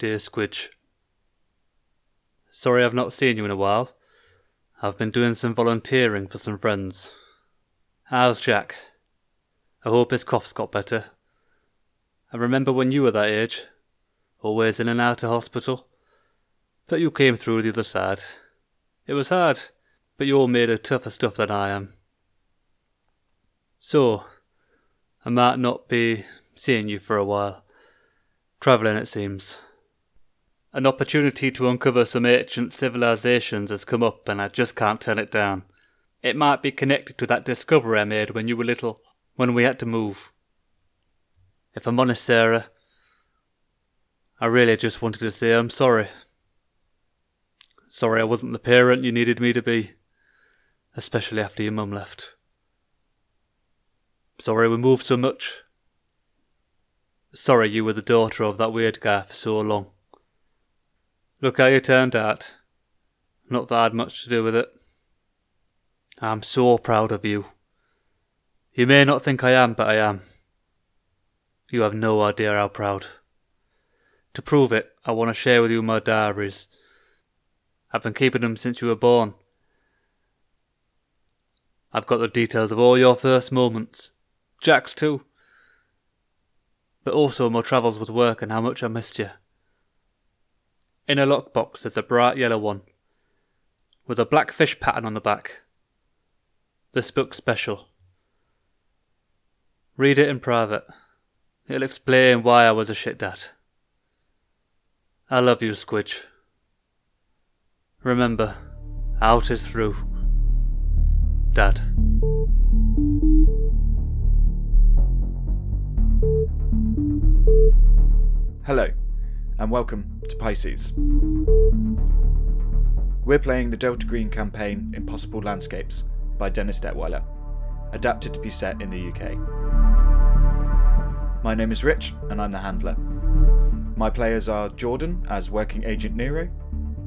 Dear Squidge, Sorry I've not seen you in a while. I've been doing some volunteering for some friends. How's Jack? I hope his cough's got better. I remember when you were that age, always in and out of hospital. But you came through the other side. It was hard, but you're made of tougher stuff than I am. So, I might not be seeing you for a while. Travelling, it seems. An opportunity to uncover some ancient civilizations has come up, and I just can't turn it down. It might be connected to that discovery I made when you were little, when we had to move. If I'm honest, Sarah, I really just wanted to say I'm sorry. Sorry I wasn't the parent you needed me to be, especially after your mum left. Sorry we moved so much. Sorry you were the daughter of that weird guy for so long. Look how you turned out. Not that I had much to do with it. I'm so proud of you. You may not think I am, but I am. You have no idea how proud. To prove it, I want to share with you my diaries. I've been keeping them since you were born. I've got the details of all your first moments, Jack's too, but also my travels with work and how much I missed you. In a lockbox there's a bright yellow one, with a black fish pattern on the back. This book's special. Read it in private. It'll explain why I was a shit dad. I love you, Squidge. Remember, out is through. Dad. Hello, and welcome to Pisces. We're playing the Delta Green campaign Impossible Landscapes by Dennis Detwiller, adapted to be set in the UK. My name is Rich, and I'm the handler. My players are Jordan as Working Agent Nero,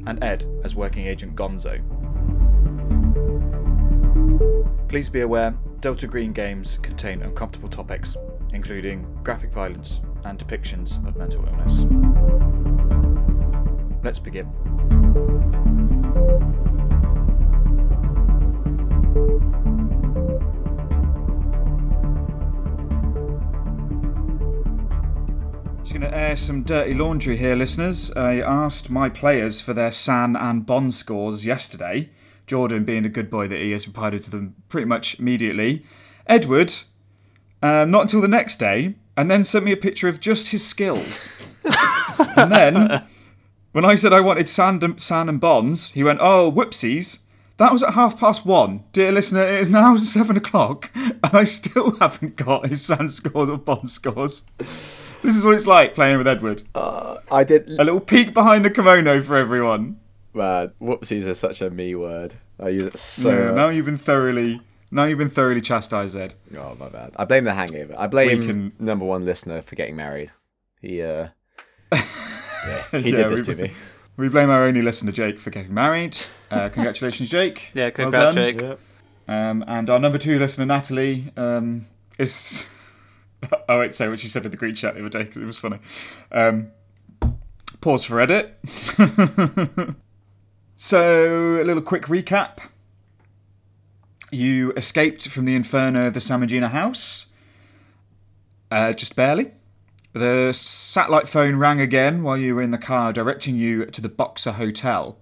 and Ed as Working Agent Gonzo. Please be aware Delta Green games contain uncomfortable topics, including graphic violence and depictions of mental illness. Let's begin. Just going to air some dirty laundry here, listeners. I asked my players for their SAN and Bond scores yesterday. Jordan, being the good boy that he has, replied to them pretty much immediately. Edward, um, not until the next day, and then sent me a picture of just his skills. and then, when I said I wanted sand and, sand and bonds, he went, "Oh, whoopsies." That was at half past one. Dear listener, it is now seven o'clock, and I still haven't got his sand scores or bond scores. This is what it's like playing with Edward. Uh, I did. A little peek behind the kimono for everyone. Man, whoopsies are such a me word. I use it so. Yeah, now you've been thoroughly, now you've been thoroughly chastised, Ed. Oh my bad. I blame the hangover. I blame We can- number one listener for getting married. He uh, yeah, he Yeah, did this we- to me. We blame our only listener, Jake, for getting married. Uh, congratulations, Jake. Yeah, Well congrats, done. Jake. Um, and our number two listener, Natalie, um, is. I won't say what she said in the group chat the other day because it was funny. Um, pause for edit. so, a little quick recap. You escaped from the inferno of the Samagina house. Uh, just barely. The satellite phone rang again while you were in the car, directing you to the Boxer Hotel.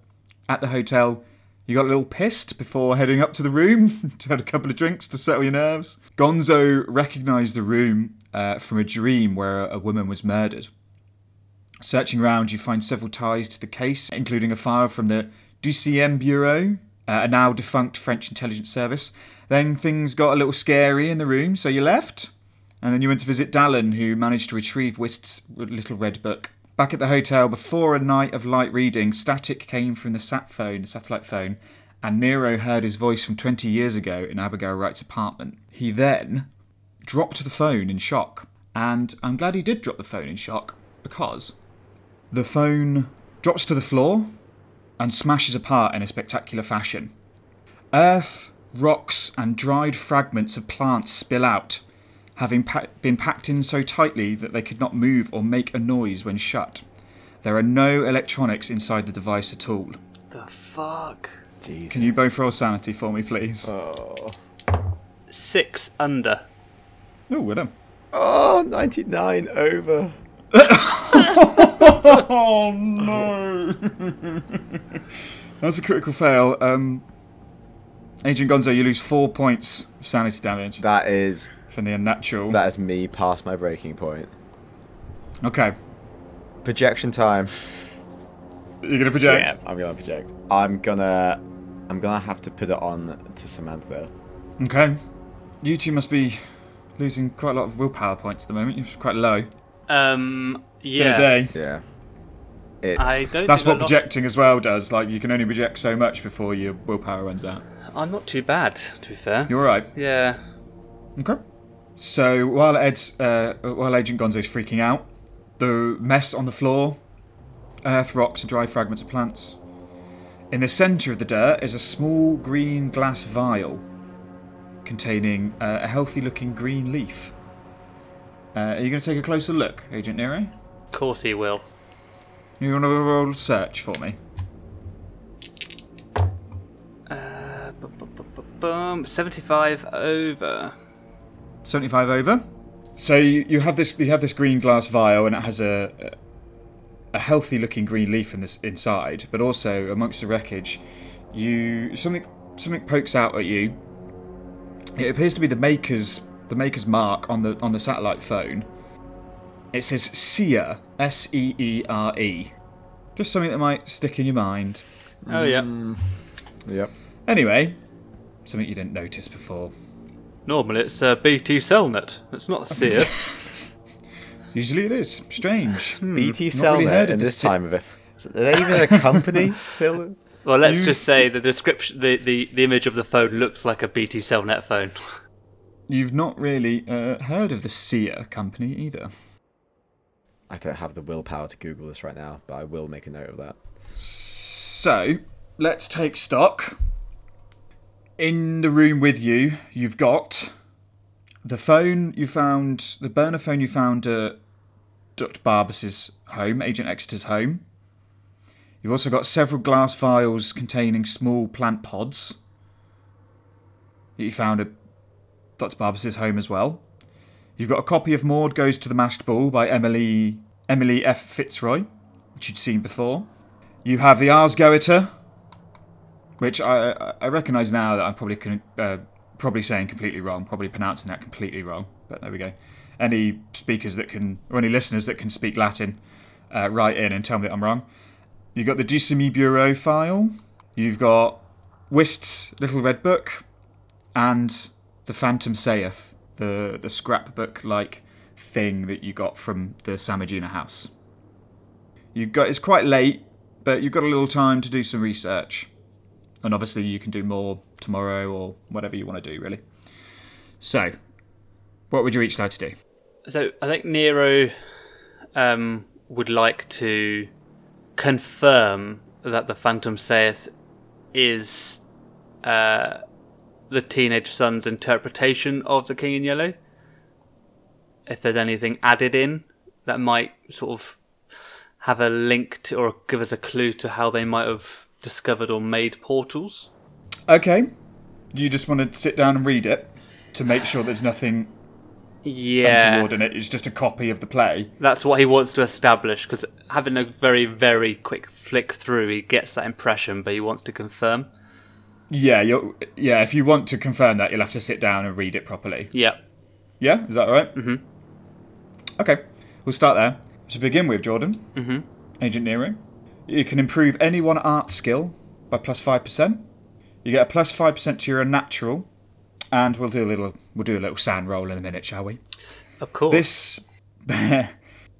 At the hotel, you got a little pissed before heading up to the room to have a couple of drinks to settle your nerves. Gonzo recognised the room uh, from a dream where a woman was murdered. Searching around, you find several ties to the case, including a file from the Deuxième Bureau, Uh, a now defunct French intelligence service. Then things got a little scary in the room, so you left. And then you went to visit Dallin, who managed to retrieve Wist's little red book. Back at the hotel, before a night of light reading, static came from the sat phone, satellite phone, and Nero heard his voice from 20 years ago in Abigail Wright's apartment. He then dropped the phone in shock. And I'm glad he did drop the phone in shock, because the phone drops to the floor and smashes apart in a spectacular fashion. Earth, rocks, and dried fragments of plants spill out, having pa- been packed in so tightly that they could not move or make a noise when shut. There are no electronics inside the device at all. The fuck? Jeez. Can you both roll sanity for me, please? Oh. Six under. Oh, well done. oh, 99 over. Oh no! That's a critical fail. Um, Agent Gonzo, you lose four points of sanity damage That is from the unnatural. that is me past my breaking point. Okay, Projection time. you're gonna project. Yeah, I'm gonna project. I'm gonna I'm gonna have to put it on to Samantha. Okay, you two must be losing quite a lot of willpower points at the moment. You're quite low. Um, Been yeah. a day. Yeah. It, I don't. That's think I what lost- projecting as well does. Like you can only project so much before your willpower runs out. I'm not too bad, to be fair. You're all right. Yeah. Okay. So while Ed's, uh, while Agent Gonzo's freaking out, the mess on the floor, earth, rocks, and dry fragments of plants. In the centre of the dirt is a small green glass vial containing uh, a healthy-looking green leaf. Uh, are you going to take a closer look, Agent Nero? Of course he will. You want to roll search for me? Uh, bu- bu- bu- bu- bum. 75 over. 75 over. So you, you have this you have this green glass vial and it has a a healthy looking green leaf in this inside, but also amongst the wreckage, you something something pokes out at you. It appears to be the maker's the maker's mark on the on the satellite phone. It says Seere S E E R E. Just something that might stick in your mind. Oh, yeah. Yep. Anyway, something you didn't notice before. Normally it's uh, BT Cellnet. It's not Seere. Usually it is. Strange. BT Not really Cellnet heard of in this this time of it. Are they even a company still? well, let's You- just say the description, the, the, the image of the phone looks like a BT Cellnet phone. You've not really uh, heard of the Seere company either. I don't have the willpower to Google this right now, but I will make a note of that. So, let's take stock. In the room with you, you've got the phone you found, the burner phone you found at Dr. Barbas's home, Agent Exeter's home. You've also got several glass vials containing small plant pods that you found at Dr. Barbas's home as well. You've got a copy of Maud Goes to the Mashed Ball by Emily Emily F. Fitzroy, which you'd seen before. You have the Ars Goetia, which I I- recognise now that I'm probably con- uh, probably saying completely wrong, probably pronouncing that completely wrong. But there we go. Any speakers that can, or any listeners that can speak Latin, uh, write in and tell me that I'm wrong. You've got the Deuxième Bureau file. You've got Wist's Little Red Book, and the Phantom Saith, the the scrapbook like thing that you got from the Samagina house. You got it's quite late, but you've got a little time to do some research, and obviously you can do more tomorrow or whatever you want to do, really. So, what would you each like to do? So I think Nero um, would like to confirm that the Phantom saith is uh, the teenage son's interpretation of the King in Yellow. If there's anything added in that might sort of have a link to or give us a clue to how they might have discovered or made portals. Okay, you just want to sit down and read it to make sure there's nothing Yeah, untoward in it. It's just a copy of the play. That's what he wants to establish because having a very, very quick flick through, he gets that impression, but he wants to confirm. Yeah, you're, yeah. If you want to confirm that, you'll have to sit down and read it properly. Yeah. Yeah, is that right? Mm-hmm. Okay, we'll start there. To begin with, Jordan, mm-hmm. Agent Nero, you can improve any one art skill by plus five percent. You get a plus five percent to your natural, and we'll do a little we'll do a little sand roll in a minute, shall we? Of course. This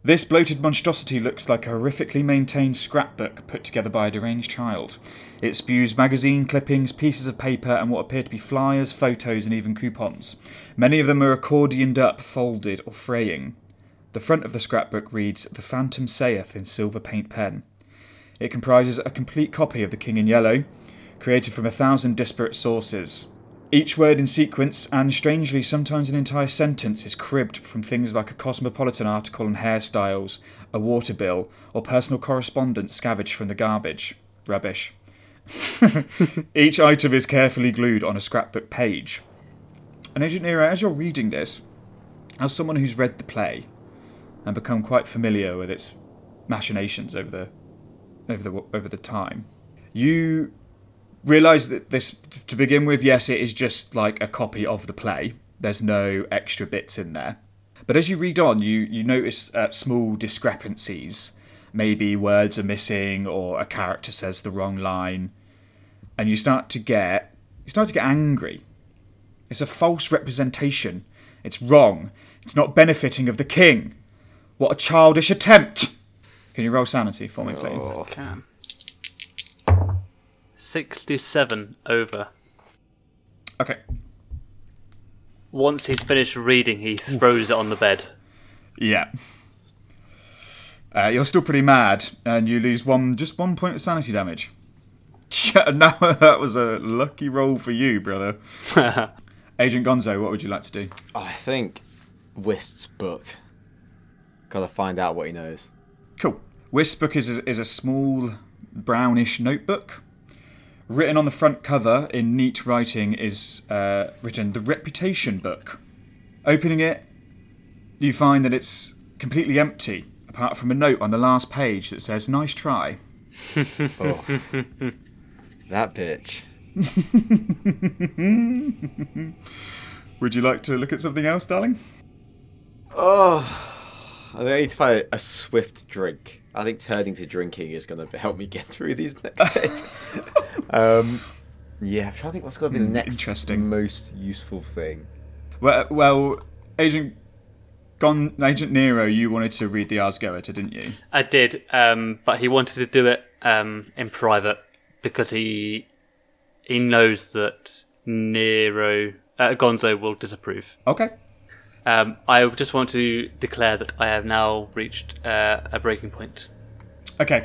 this bloated monstrosity looks like a horrifically maintained scrapbook put together by a deranged child. It spews magazine clippings, pieces of paper, and what appear to be flyers, photos, and even coupons. Many of them are accordioned up, folded, or fraying. The front of the scrapbook reads The Phantom Saith in silver paint pen. It comprises a complete copy of The King in Yellow, created from a thousand disparate sources. Each word in sequence, and strangely, sometimes an entire sentence, is cribbed from things like a cosmopolitan article on hairstyles, a water bill, or personal correspondence scavenged from the garbage. Rubbish. Each item is carefully glued on a scrapbook page. And Agent Nero, as you're reading this, as someone who's read the play and become quite familiar with its machinations over the over the over the time, you realize that this to begin with, yes, it is just like a copy of the play. There's no extra bits in there. But as you read on, you you notice uh, small discrepancies. Maybe words are missing, or a character says the wrong line, and you start to get you start to get angry. It's a false representation. It's wrong. It's not benefiting of the king. What a childish attempt! Can you roll sanity for me, please? Oh, Can. 67 over. Okay. Once he's finished reading, he throws it on the bed. Yeah. Uh, you're still pretty mad, and you lose one, just one point of sanity damage. now that was a lucky roll for you, brother. Agent Gonzo, what would you like to do? I think Wist's book. Gotta find out what he knows. Cool. Wist's book is a, is a small brownish notebook. Written on the front cover in neat writing is uh, written the Reputation Book. Opening it, you find that it's completely empty, apart from a note on the last page that says "Nice try." Oh. that bitch. Would you like to look at something else, darling? Oh. I need to find a swift drink. I think turning to drinking is going to help me get through these next days. um, yeah, I'm trying to think what's going to be the Hmm, next interesting. most useful thing. Well, well, Agent Gon, Agent Nero, you wanted to read the Ars Goetia, didn't you? I did, um, but he wanted to do it um, in private because he he knows that Nero uh, Gonzo will disapprove. Okay. Um, I just want to declare that I have now reached uh, a breaking point, Okay.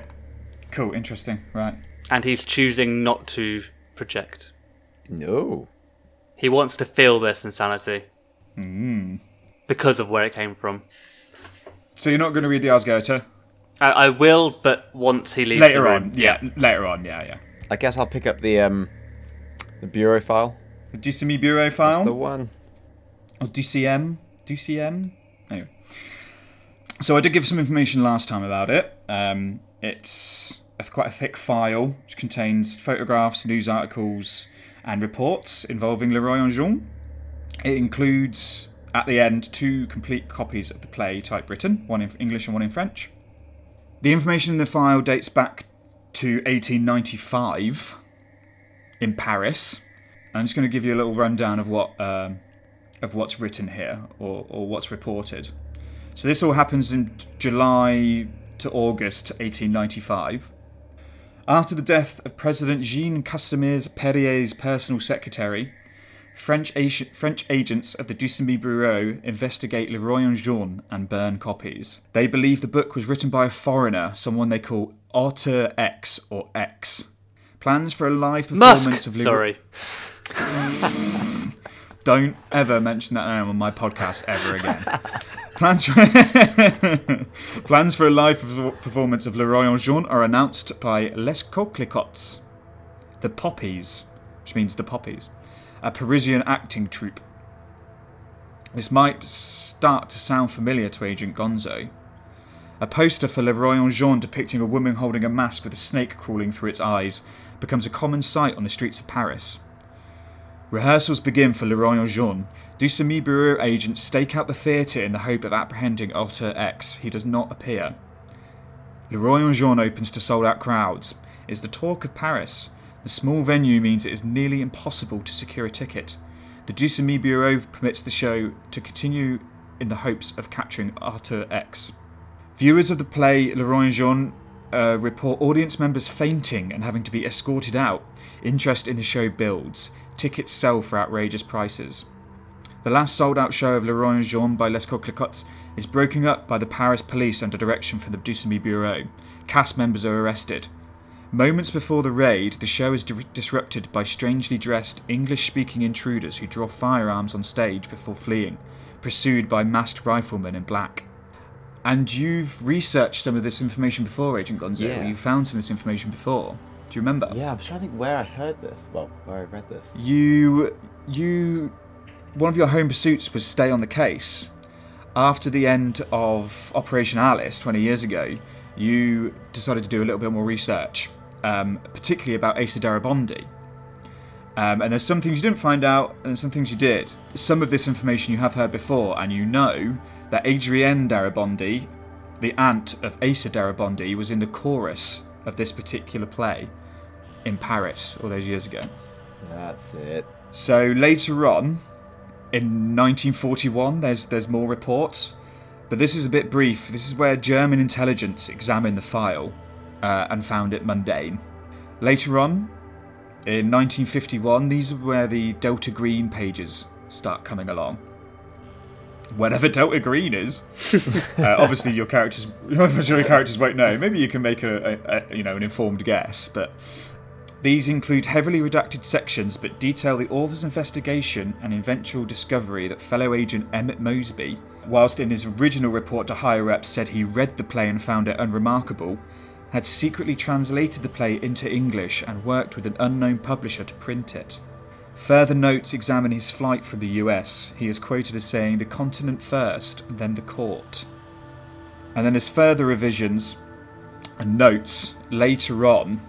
Cool. Interesting. Right. and he's choosing not to project. No. He wants to feel this insanity because of where it came from. So you're not going to read the Ars Goetia I, I will, but once he leaves the later room. on. Yeah. Later on. Yeah. Yeah. I guess I'll pick up the um the bureau file. The DCME Bureau That's file. the one. Or DCM? DCM? Anyway. So I did give some information last time about it. Um, it's quite a thick file which contains photographs, news articles, and reports involving Le Roi en Jaune. It includes, at the end, two complete copies of the play typewritten, one in English and one in French. The information in the file dates back to 1895 in Paris. I'm just going to give you a little rundown of what um, of what's written here or, or what's reported. So this all happens in July to August 1895. After the death of President Jean Casimir Perrier's personal secretary, French, ag- French agents of the Deuxième Bureau investigate Le Roi en Jaune and burn copies. They believe the book was written by a foreigner, someone they call Auteur X or X. Plans for a live performance Musk. of Leroy. Sorry. Don't ever mention that name on my podcast ever again. Plans for, plans for a live performance of Le Roi en Jaune are announced by Les Coquelicots, the Poppies, which means the Poppies, a Parisian acting troupe. This might start to sound familiar to Agent Gonzo. A poster for Le Roi en Jaune depicting a woman holding a mask with a snake crawling through its eyes becomes a common sight on the streets of Paris. Rehearsals begin for Leroy en Jean. Deuxième Bureau agents stake out the theatre in the hope of apprehending Auteur X. He does not appear. Le Roi en Jaune opens to sold out crowds. It is the talk of Paris. The small venue means it is nearly impossible to secure a ticket. The Deuxième Bureau permits the show to continue in the hopes of capturing Auteur X. Viewers of the play Le Roi en Jaune uh, report audience members fainting and having to be escorted out. Interest in the show builds. Tickets sell for outrageous prices. The last sold out show of Le Roi en Jaune by Les Coquelicots is broken up by the Paris police under direction from the Deuxième Bureau. Cast members are arrested. Moments before the raid, the show is di- disrupted by strangely dressed English speaking intruders who draw firearms on stage before fleeing, pursued by masked riflemen in black. And you've researched some of this information before, Agent Gonzo. Yeah. You found some of this information before. Do you remember? Yeah, I'm trying to think where I heard this. Well, where I read this. You, you, one of your home pursuits was stay on the case. After the end of Operation Alice 20 years ago, you decided to do a little bit more research, um, particularly about Asa Darabondi. Um, and there's some things you didn't find out, and some things you did. Some of this information you have heard before, and you know that Adrienne Darabondi, the aunt of Asa Darabondi, was in the chorus of this particular play in Paris all those years ago. That's it. So later on, in 1941, there's there's more reports, but this is a bit brief. This is where German intelligence examined the file uh, and found it mundane. Later on, in 1951, these are where the Delta Green pages start coming along. Whatever Delta Green is, uh, obviously your characters, your characters won't know. Maybe you can make a, a, a you know an informed guess, but these include heavily redacted sections but detail the author's investigation and eventual discovery that fellow agent Emmett Mosby, whilst in his original report to higher ups said he read the play and found it unremarkable, had secretly translated the play into English and worked with an unknown publisher to print it. Further notes examine his flight from the US. He is quoted as saying, The continent first, then the court. And then there's further revisions and notes later on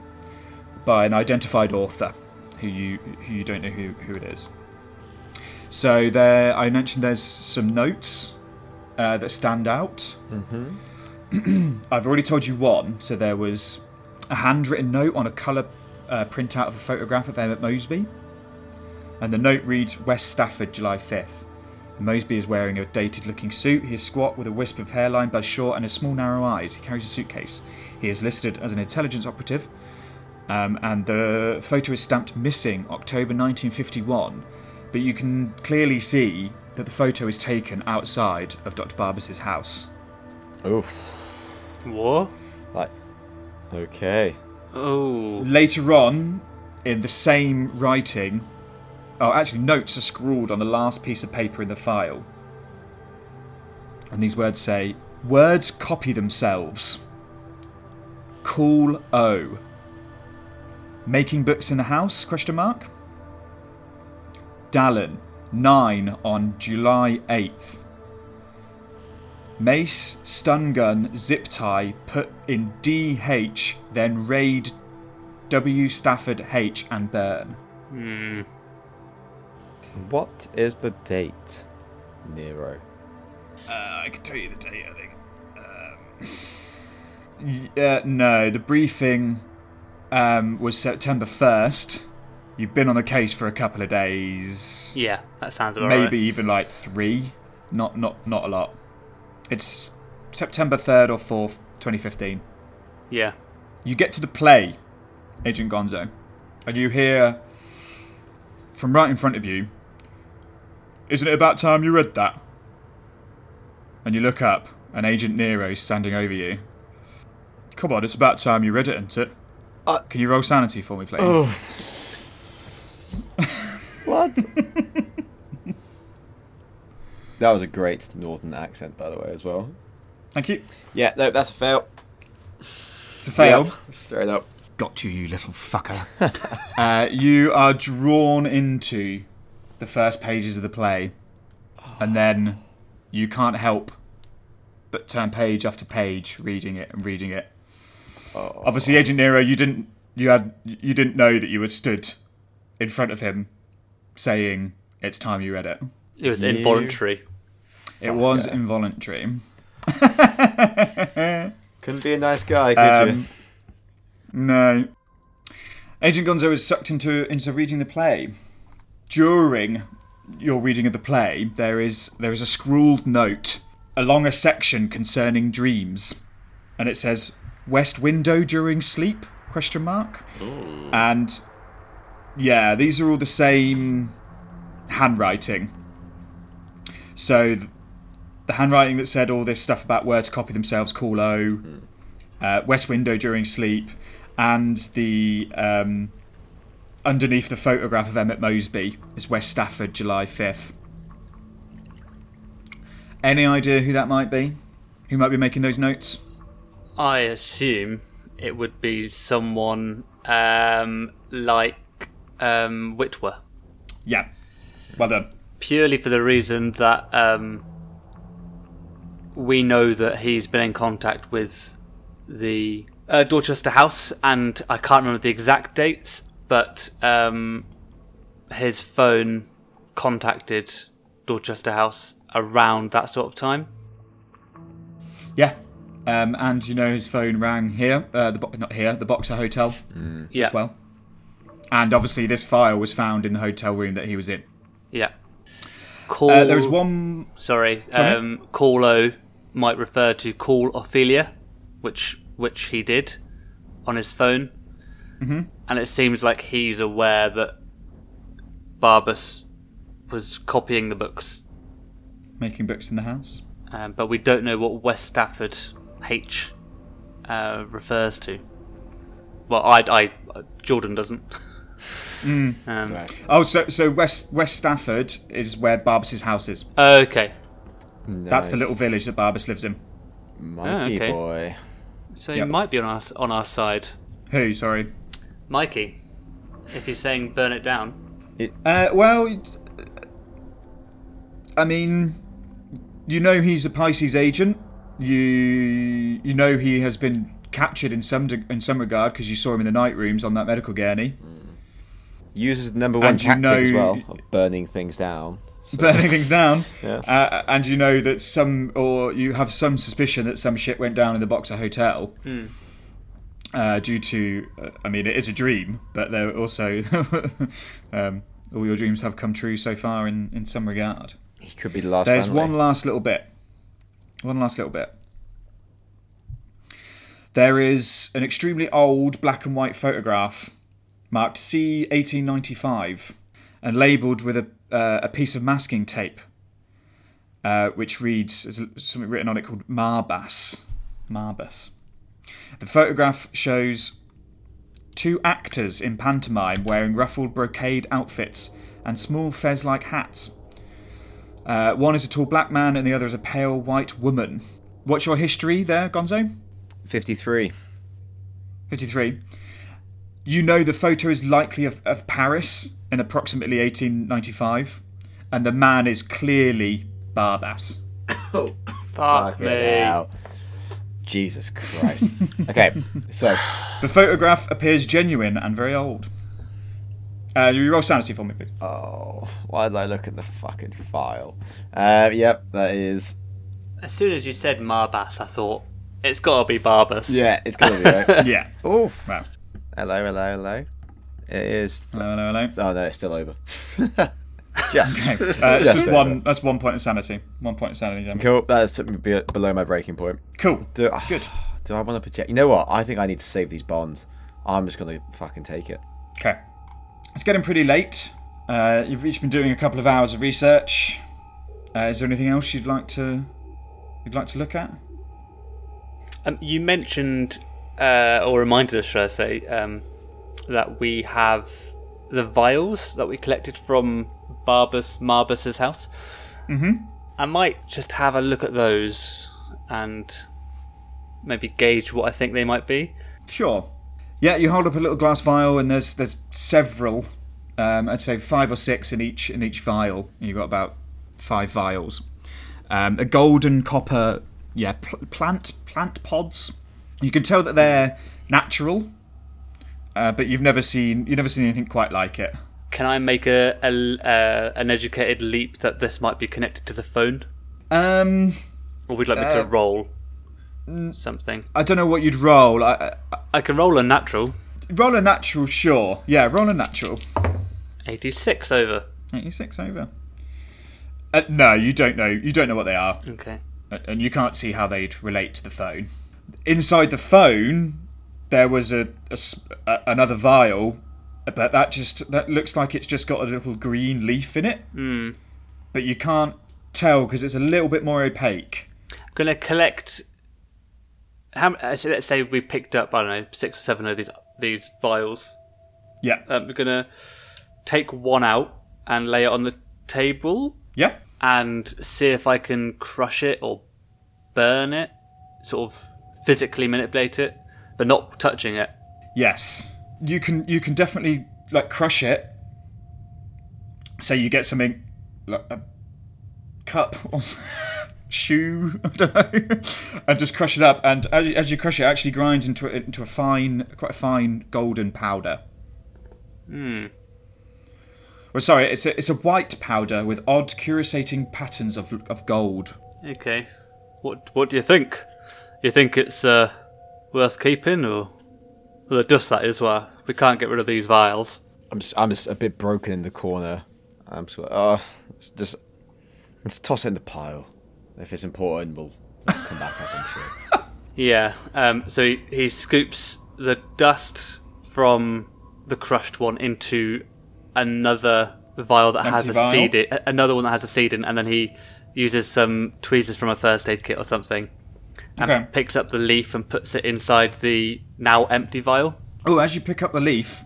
by an identified author who you who you don't know who, who it is. So there, I mentioned there's some notes uh, that stand out. I've already told you one. So there was a handwritten note on a colour uh, printout of a photograph of Emmett Mosby, and the note reads West Stafford, July 5th. Mosby is wearing a dated-looking suit. He is squat with a wisp of hairline, buzz short, and has small, narrow eyes. He carries a suitcase. He is listed as an intelligence operative um, and the photo is stamped missing October 1951, but you can clearly see that the photo is taken outside of Dr. Barbas's house. Oof. What? Like, okay. Oh. Later on, in the same writing, oh, actually, notes are scrawled on the last piece of paper in the file. And these words say, Words copy themselves. Cool O. Making books in the house? Question mark. Dallin, 9 on July 8th. Mace, stun gun, zip tie, put in DH, then raid W Stafford H and burn. Hmm. What is the date, Nero? Uh, I can tell you the date, I think. Um, uh, no, the briefing um, was September 1st. You've been on the case for a couple of days. Yeah, that sounds about maybe right. even like three. Not not not a lot. It's September 3rd or 4th, 2015. Yeah. You get to the play, Agent Gonzo, and you hear from right in front of you, Isn't it about time you read that? And you look up, and Agent Nero's standing over you. Come on, it's about time you read it, isn't it? Uh, Can you roll sanity for me, please? Oh. what? that was a great northern accent, by the way, as well. Thank you. Yeah, no, that's a fail. It's a fail. Yep, straight up. Got you, you little fucker. uh, you are drawn into the first pages of the play, and then you can't help but turn page after page, reading it and reading it. Oh. Obviously, Agent Nero, you didn't you had you didn't know that you had stood in front of him, saying it's time you read it. It was You- involuntary. It was Okay. involuntary. Couldn't be a nice guy, could you? Um, no. Agent Gonzo is sucked into into reading the play. During your reading of the play, there is there is a scrawled note along a section concerning dreams, and it says "West window during sleep?" question mark. And yeah, these are all the same handwriting. So the handwriting that said all this stuff about where to copy themselves, call O, uh, west window during sleep, and the um, underneath the photograph of Emmett Mosby is West Stafford, July 5th. Any idea who that might be? Who might be making those notes? I assume it would be someone um, like um, Whitwer, Yeah. Well done. purely for the reason that um, we know that he's been in contact with the uh, Dorchester House, and I can't remember the exact dates, but um, his phone contacted Dorchester House around that sort of time. Yeah. Um, and you know his phone rang here, uh, the bo- not here, the Boxer Hotel Yeah, as well. And obviously, this file was found in the hotel room that he was in. yeah. Call. Uh, there was one. Sorry, Sorry? um, call O might refer to call Ophelia, which which he did on his phone, mm-hmm. and it seems like he's aware that Barbas was copying the books, Making books in the house. um, but we don't know what West Stafford H uh, refers to. Well, I, I Jordan doesn't. um, Right. Oh, so so West West Stafford is where Barbas's house is. Okay, That's the little village that Barbas lives in. Mikey Ah, okay. boy. so Yep. he might be on our on our side, Who? Sorry. Mikey. If he's saying burn it down. Uh, well, I mean, you know he's a Pisces agent. You you know he has been captured in some de- in some regard because you saw him in the night rooms on that medical gurney, Uses the number one And you tactic as well of burning things down. So, burning things down. Yeah. Uh, and you know that some, or you have some suspicion that some shit went down in the Boxer Hotel. Uh, due to, uh, I mean, it is a dream, but there also, um, all your dreams have come true so far in, in some regard. he could be the last There's family. one last little bit. One last little bit. There is an extremely old black and white photograph marked C 1895 and labelled with a, uh, a piece of masking tape, uh, which reads there's something written on it called Marbas. Marbas. The photograph shows two actors in pantomime wearing ruffled brocade outfits and small fez like hats. Uh, one is a tall black man and the other is a pale white woman. What's your history there, Gonzo? 53. 53. You know the photo is likely of, of Paris in approximately 1895, and the man is clearly Barbas. Oh, fuck Fucking me. Hell. Jesus Christ. okay, so The photograph appears genuine and very old. Uh, you roll sanity for me, please. oh, why did I look at the fucking file? Uh, yep, that is. As soon as you said Marbas, I thought it's got to be Barbas. Yeah, it's gonna be right. Yeah. Oof. Wow. Hello, hello, hello. It is. Hello, hello, hello. Oh no, it's still over. Just. Uh, Just just one. That's one point of sanity. One point of sanity. gentlemen. Cool. That's be- below my breaking point. Cool. Do, Good. Do I want to project? You know what? I think I need to save these bonds. I'm just gonna fucking take it. Okay. It's getting pretty late. Uh, you've each been doing a couple of hours of research. Uh, is there anything else you'd like to you'd like to look at? Um, you mentioned, uh, or reminded us, should I say, um, that we have the vials that we collected from Barbas Marbas's house. Mm-hmm. I might just have a look at those and maybe gauge what I think they might be. Sure. Yeah, you hold up a little glass vial, and there's there's several. Um, I'd say five or six in each in each vial. You've got about five vials. Um, a golden copper, yeah, pl- plant plant pods. You can tell that they're natural, uh, but you've never seen you've never seen anything quite like it. Can I make a, a uh, an educated leap that this might be connected to the phone, Um, or would you like me Uh, to roll something? I don't know what you'd roll. I, I, I can roll a natural. roll a natural, sure. Yeah, roll a natural. Eighty-six over. 86 over. Uh, no, you don't know. You don't know what they are, Okay. and you can't see how they'd relate to the phone. Inside the phone, there was a, a- another vial, but that just that looks like it's just got a little green leaf in it. Mm. But you can't tell because it's a little bit more opaque. I'm gonna collect. How? uh, so Let's say we picked up I don't know six or seven of these these vials. Yeah. Um, we're gonna take one out and lay it on the table Yeah. and see if I can crush it or burn it, sort of physically manipulate it, but not touching it. Yes. You can you can definitely like crush it. Say you get something like a cup or shoe, I don't know, and just crush it up. And as, you- as you crush it, it actually grinds into a, into a fine, quite a fine golden powder. Hmm. Well, sorry, it's a it's a white powder with odd curating patterns of of gold. Okay. What What do you think? You think it's uh, worth keeping, or well, the dust that is? Why we can't get rid of these vials? I'm just, I'm just a bit broken in the corner. I'm just like, oh, let's just let's toss it in the pile. If it's important, we'll come back. I'm sure. Yeah. Um. So he, he scoops the dust from the crushed one into another vial that has a vial? seed. In, another one that has a seed in, and then he uses some tweezers from a first aid kit or something, and Okay. picks up the leaf and puts it inside the now empty vial. Oh, as you pick up the leaf,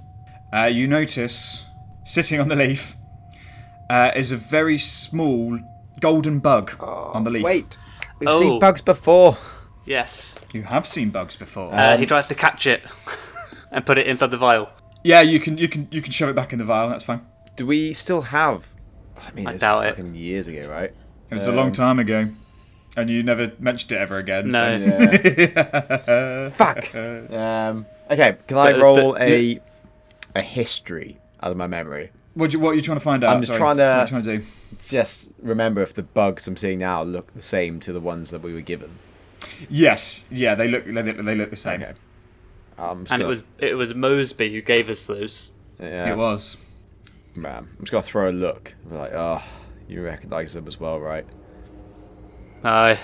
uh, you notice sitting on the leaf uh, is a very small golden bug on the leaf. Wait, we've Oh. seen bugs before. Yes. you have seen bugs before. Uh, he tries to catch it and put it inside the vial. yeah, you can you can you can shove it back in the vial. That's fine. Do we still have? I mean, I it's doubt it. fucking years ago, right? It was a long time ago, and you never mentioned it ever again. No. so- Fuck. Um, okay, can I roll but- a a history out of my memory? What, do you, what are you trying to find out? I'm just Sorry. trying to- What are you trying to do? Just remember if the bugs I'm seeing now look the same to the ones that we were given. Yes, yeah, they look they, they look the same. Okay. Um, And it was it was Mosby who gave us those. yeah, It was. Man, I'm just gonna throw a look. I'm like, oh, you recognise them as well, right? Aye,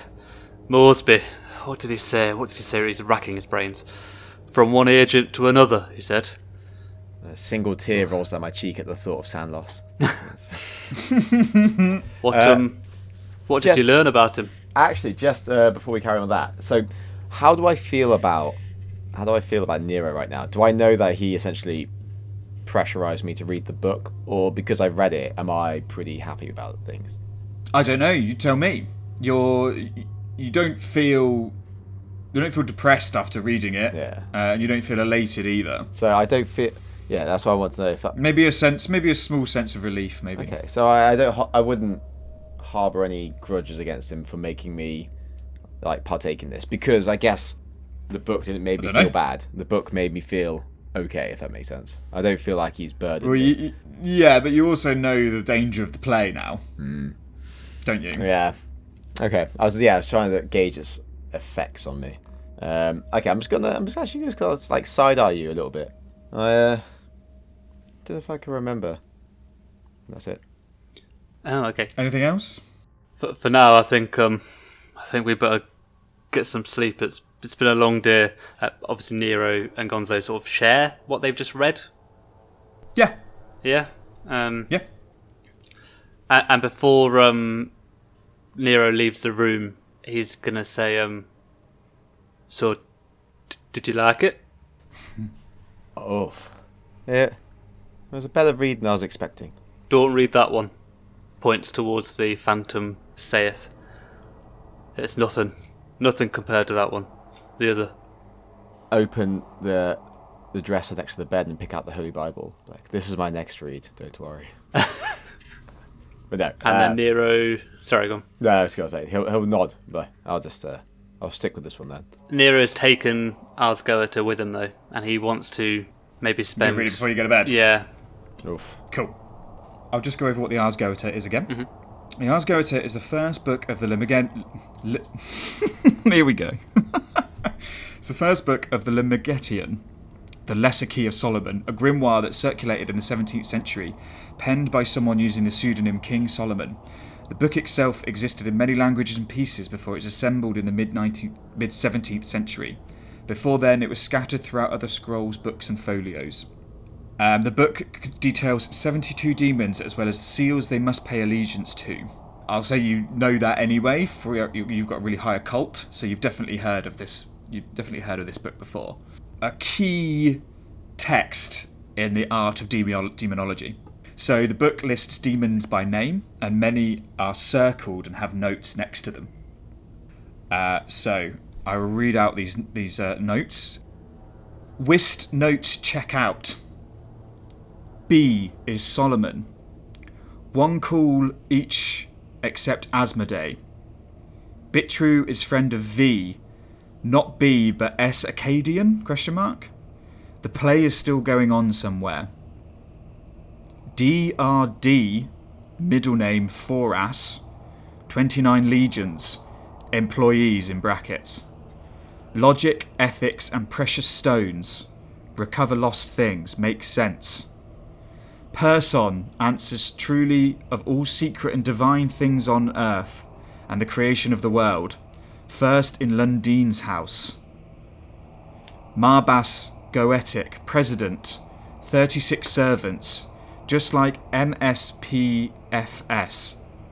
Moresby. What did he say? What did he say? He's racking his brains. From one agent to another, he said. A single tear rolls down my cheek at the thought of sand loss. What Uh, um, what did you learn about him? Actually, just uh, before we carry on with that, so how do I feel about how do I feel about Nero right now? Do I know that he essentially pressurized me to read the book, or because I've read it, am I pretty happy about things? I don't know. You tell me. You're you don't feel you don't feel depressed after reading it. Yeah. Uh, and you don't feel elated either. So I don't feel. Yeah, that's what I want to know. If I, Maybe a sense, maybe a small sense of relief. Maybe. okay, so I, I don't. I wouldn't harbor any grudges against him for making me like partake in this because I guess the book didn't make me feel know. bad. The book made me feel okay, if that makes sense. I don't feel like he's burdened. Well, you, yeah, but you also know the danger of the play now, don't you? Yeah. Okay. I was yeah, I was trying to gauge its effects on me. Um, okay, I'm just gonna I'm just actually just gonna like side eye you a little bit. I uh, don't know if I can remember. That's it. Oh, okay. Anything else? For, for now, I think um, I think we better get some sleep. It's it's been a long day. Uh, obviously, Nero and Gonzo sort of share what they've just read. Yeah. Yeah. Um, Yeah. And, and before um, Nero leaves the room, he's gonna say, um, "So, d- did you like it?" Oh. Yeah. It was a better read than I was expecting. Don't read that one. Points towards the Phantom saith. It's nothing, nothing compared to that one. The other. Open the the dresser next to the bed and pick out the Holy Bible. Like this is my next read. Don't worry. but no. And uh, then Nero. Sorry, go on. no, I was gonna say he'll he'll nod, but I'll just uh, I'll stick with this one then. Nero's taken Ars Goetia with him though, and he wants to maybe Yeah, spend. read it before you go to bed. Yeah, Oof. Cool. I'll just go over what the Ars Goetia is again. Mm-hmm. The Ars Goetia is the first book of the Limegen. Li- Here we go. it's the first book of the Lemegeton, the Lesser Key of Solomon, a grimoire that circulated in the 17th century, penned by someone using the pseudonym King Solomon. The book itself existed in many languages and pieces before it was assembled in the mid 19th, mid 17th century. Before then, it was scattered throughout other scrolls, books, and folios. Um, the book details 72 demons as well as seals they must pay allegiance to. I'll say you know that anyway, for you- you've got a really high occult, so you've definitely heard of this. You've definitely heard of this book before. A key text in the art of demonology. So the book lists demons by name, and many are circled and have notes next to them. Uh, so I will read out these these uh, notes. Wist notes check out. B is Solomon. One call each except Asmodee. Bitru is friend of V, not B but S Acadian? Question mark. The play is still going on somewhere. DRD, middle name Foras, 29 legions, employees in brackets. Logic, ethics, and precious stones. Recover lost things. Makes sense. Person answers truly of all secret and divine things on earth and the creation of the world. First in Lundine's house. Marbas Goetic, President, 36 servants, just like MSPFS,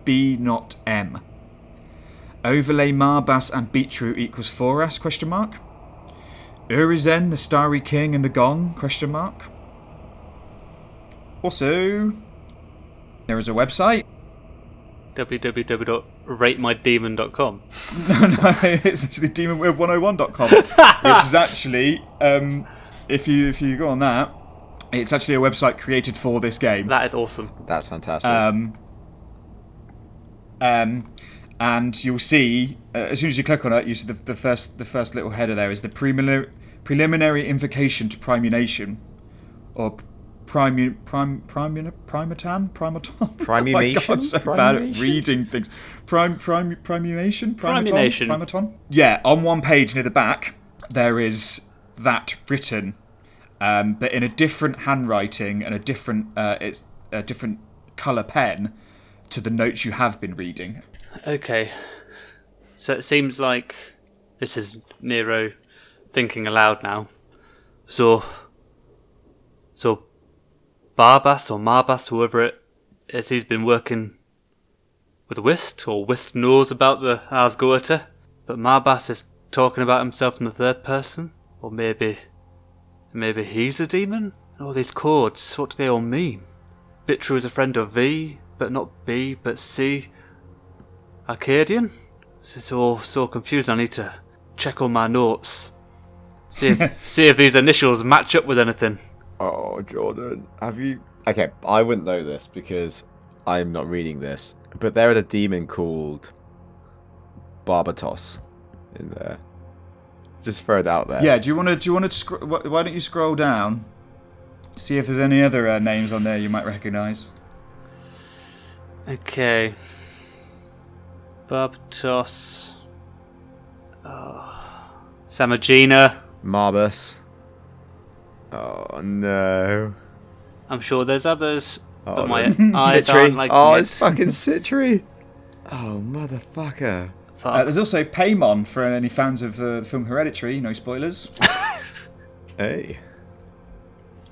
B not M. Overlay Marbas and Beetru equals Foras, question mark. Urizen, the Starry King and the Gong, question mark. Also, there is a website. www.ratemydemon.com. no, no, it's actually demonweb101.com, which is actually, um, if you if you go on that, it's actually a website created for this game. That is awesome. That's fantastic. Um, um, and you'll see uh, as soon as you click on it, you see the, the first the first little header there is the preliminary preliminary invocation to primunation, or primu prim primun primatan primaton. Primumation? oh my God, I'm so bad at reading things. Prim prim primunation primaton Primunation. primaton. Yeah, on one page near the back there is that written, um, but in a different handwriting and a different uh, it's a different color pen to the notes you have been reading. Okay. So it seems like this is Nero thinking aloud now. So. So. Barbas or Marbas, whoever it is, he's been working with Wist, or Wist knows about the Ars but Marbas is talking about himself in the third person? Or maybe. Maybe he's a demon? All these chords, what do they all mean? Bitru is a friend of V, but not B, but C. Arcadian? This is all so confused. I need to check all my notes. See if, see if these initials match up with anything. oh, Jordan, have you? Okay, I wouldn't know this because I'm not reading this, but there is a demon called Barbatos in there. Just throw it out there. Yeah, do you want to? Do you want to? Sc- why don't you scroll down? See if there's any other uh, names on there you might recognise. Okay. Barbatos. Oh. Samagina. Marbas. Oh no. I'm sure there's others, Oh, but my no. eyes Sitri. aren't like oh, it's fucking Sitri. Oh, motherfucker. Uh, there's also Paymon for any fans of uh, the film Hereditary. No spoilers. Hey.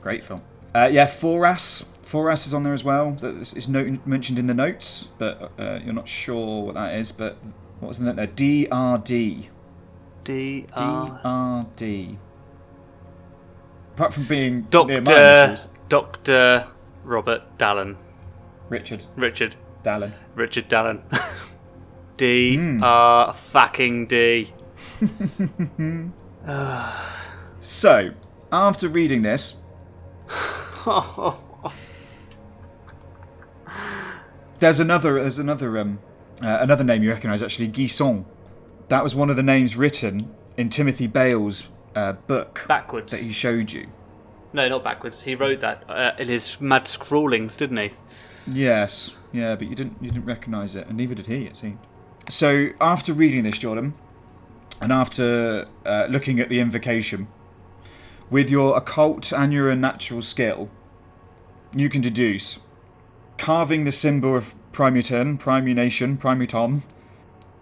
Great film. Uh, yeah, Foras. Foras is on there as well. That is is note, mentioned in the notes, but uh, you're not sure what that is. But what was the note there? DRD. D R DRD. Apart from being near my Doctor Doctor Robert Dallin. Richard Richard Dallin. Richard Dallin. D R fucking D. So, after reading this, there's another there's another um uh, another name you recognise actually Guisson. That was one of the names written in Timothy Bale's uh, book Backwards. that he showed you. No, not backwards. He wrote that uh, in his mad scrawlings, didn't he? Yes, yeah, but you didn't you didn't recognise it, and neither did he. It seemed. So after reading this, Jordan, and after uh, looking at the invocation, with your occult and your natural skill, you can deduce carving the symbol of primuton, primunation, primuton.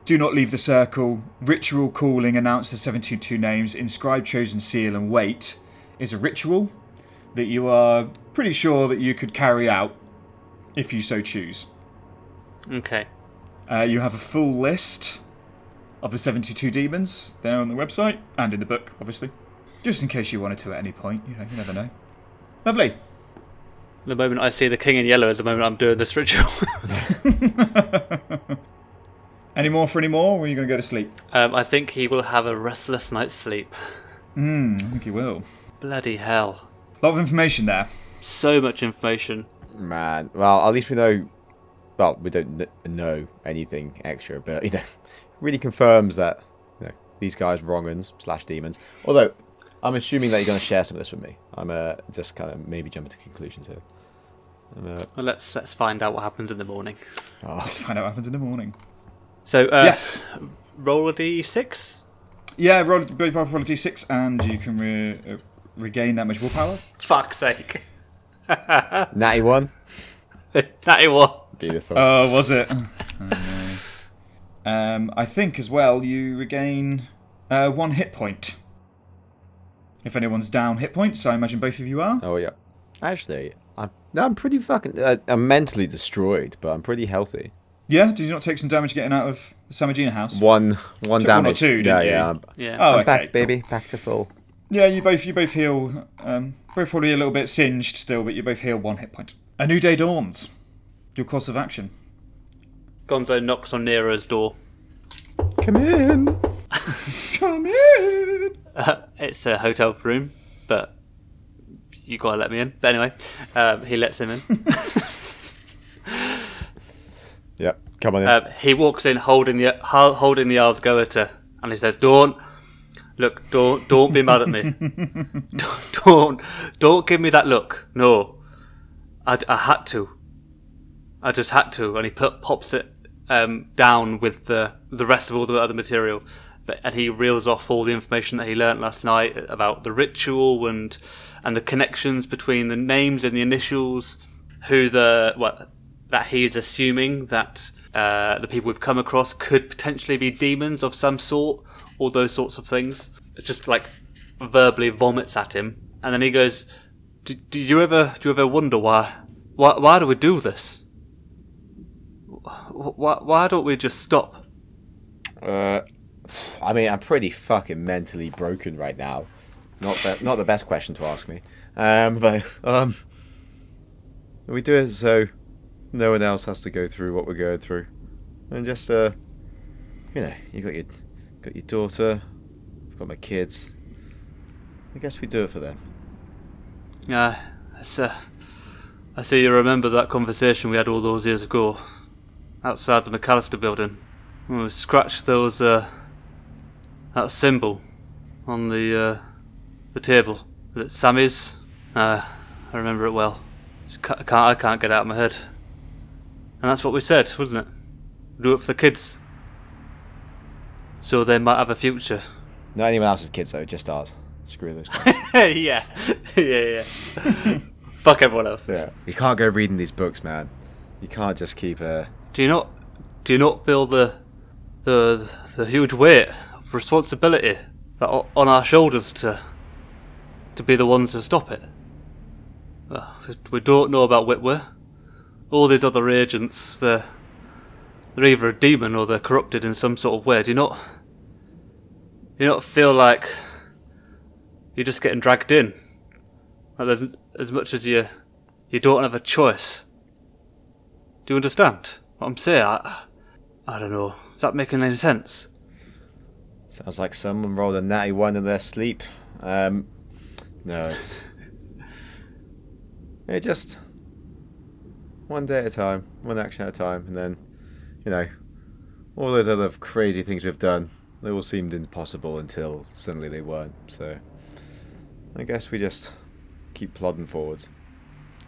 Do not leave the circle. Ritual calling, announce the 72 names, inscribe chosen seal, and wait is a ritual that you are pretty sure that you could carry out if you so choose. Okay. Uh, you have a full list of the 72 demons there on the website and in the book, obviously. Just in case you wanted to at any point, you know, you never know. Lovely. The moment I see the king in yellow is the moment I'm doing this ritual. Any more for any more, or are you going to go to sleep? um, I think he will have a restless night's sleep. Hmm, I think he will. Bloody hell. A lot of information there. So much information. Man, well, at least we know. Well, we don't kn- know anything extra, but you know, really confirms that you know these guys wrong'uns slash demons. Although, I'm assuming that you're going to share some of this with me. I'm uh, just kind of maybe jumping to conclusions here. I'm, uh, Well, let's let's find out what happens in the morning. oh, Let's find out what happens in the morning. So, uh, yes. roll a d6. Yeah, roll, roll roll a d6, and you can re- uh, regain that much willpower. Fuck's sake. natty one. Natty one. Beautiful. Oh, was it? Oh, no. Um, I think as well you regain uh, one hit point. If anyone's down hit points, I imagine both of you are. oh yeah. Actually, I'm no, I'm pretty fucking. Uh, I'm mentally destroyed, but I'm pretty healthy. Yeah, did you not take some damage getting out of the Samagina house? One, one Took one or two, yeah, didn't you? yeah. I'm, Yeah. Oh, I'm okay, back, baby, back to full. Yeah, you both you both heal. Um, both probably a little bit singed still, but you both heal one hit point. A new day dawns. Your course of action. Gonzo knocks on Nero's door. Come in. Come in. Uh, it's a hotel room, but you gotta let me in. But anyway, um, he lets him in. Yep. Come on in. um, he walks in holding the ho- holding the Ars Goetia, and he says, "Don't look, don't don't be mad at me. don't, don't don't give me that look. No, I, I had to. I just had to." And he put, pops it um, down with the the rest of all the other material. But, and he reels off all the information that he learnt last night about the ritual and and the connections between the names and the initials, who the what that he is assuming that uh, the people we've come across could potentially be demons of some sort, all those sorts of things. It's just like verbally vomits at him, and then he goes, "Do, do you ever do you ever wonder why why why do we do this? Why why don't we just stop?" Uh, I mean, I'm pretty fucking mentally broken right now. Not the, not the best question to ask me. Um, but um, we do it so no one else has to go through what we're going through, and just uh, you know, you got your got your daughter, I've got my kids. I guess we do it for them. Yeah, uh, I see you remember that conversation we had all those years ago, outside the McAllister building. When we scratched those, uh, that symbol on the, uh, the table. Is it Sammy's? Uh, I remember it well. It's ca- I can't, I can't get it out of my head. And that's what we said, wasn't it? Do it for the kids. So they might have a future. Not anyone else's kids though, just ours. Screw those guys. yeah. yeah, yeah. Fuck everyone else. yeah. You can't go reading these books, man. You can't just keep uh Do you not do you not feel the the the huge weight of responsibility that on our shoulders to to be the ones to stop it? We don't know about Whitwer. All these other agents, they're they're either a demon or they're corrupted in some sort of way. Do you not do you not feel like you're just getting dragged in? Like as much as you you don't have a choice. Do you understand what I'm saying? I, I don't know. Is that making any sense? Sounds like someone rolled a natty one in their sleep. Um, no, it's it just one day at a time, one action at a time, and then you know all those other crazy things we've done. They all seemed impossible until suddenly they weren't. So I guess we just keep plodding forwards.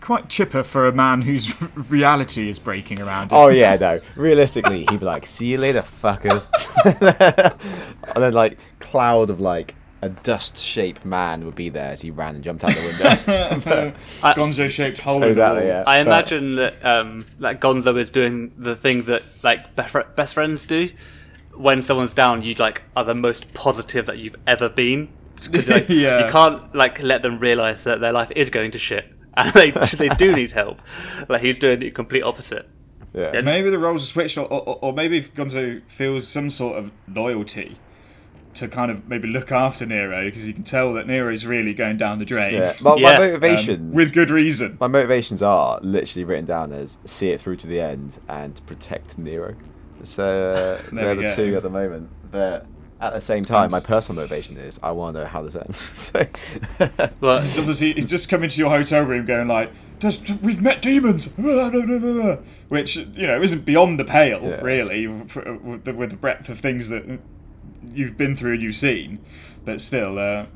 Quite chipper for a man whose reality is breaking around him. Oh yeah, no. Realistically, he'd be like, "See you later, fuckers," and then like cloud of like a dust-shaped man would be there as he ran and jumped out the window. Gonzo shaped hole. exactly. Yeah. I But- imagine that um, that Gonzo is doing the thing that like best, friends do. When someone's down, you like are the most positive that you've ever been. Because like, Yeah. you can't like let them realize that their life is going to shit, and they they do need help. Like he's doing the complete opposite. Yeah. Yeah. Maybe the roles are switched, or, or, or maybe Gonzo feels some sort of loyalty to kind of maybe look after Nero because you can tell that Nero is really going down the drain. Yeah. My, Yeah. my motivations. Um, with good reason. my motivations are literally written down as see it through to the end and protect Nero. So uh, they're the go. two at the moment. But at the same time, my personal motivation is I want to know how this ends. so Well, He's obviously he's just come into your hotel room going like, There's, "We've met demons," which you know isn't beyond the pale Yeah. really for, with, the, with the breadth of things that you've been through and you've seen. But still, uh,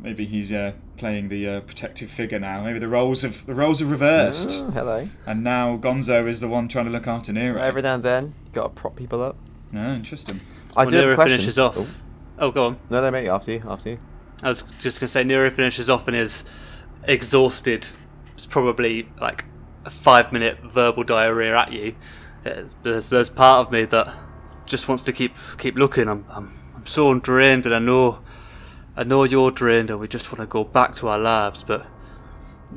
maybe he's uh, playing the uh, protective figure now. Maybe the roles have the roles are reversed, Oh, hello. and now Gonzo is the one trying to look after Nero. Every now and then, got to prop people up. No, interesting. I do have a question. finishes off. Oh, Oh, go on. no, no, mate. After you. After you. I was just going to say, Nero finishes off and is exhausted. It's probably like a five minute verbal diarrhea at you. There's, there's part of me that just wants to keep keep looking. I'm, I'm, I'm so drained, and I know, I know you're drained, and we just want to go back to our lives. But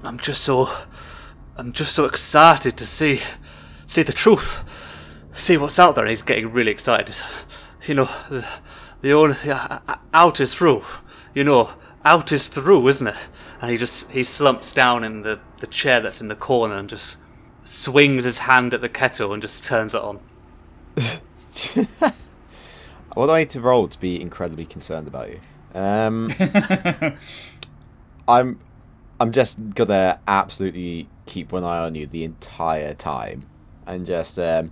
I'm just so, I'm just so excited to see, see the truth, see what's out there. And he's getting really excited. You know, the, the only yeah, out is through. You know, out is through, isn't it? And he just he slumps down in the the chair that's in the corner and just swings his hand at the kettle and just turns it on. What do I need to roll to be incredibly concerned about you? Um, I'm, I'm just gonna absolutely keep one eye on you the entire time, and just, um,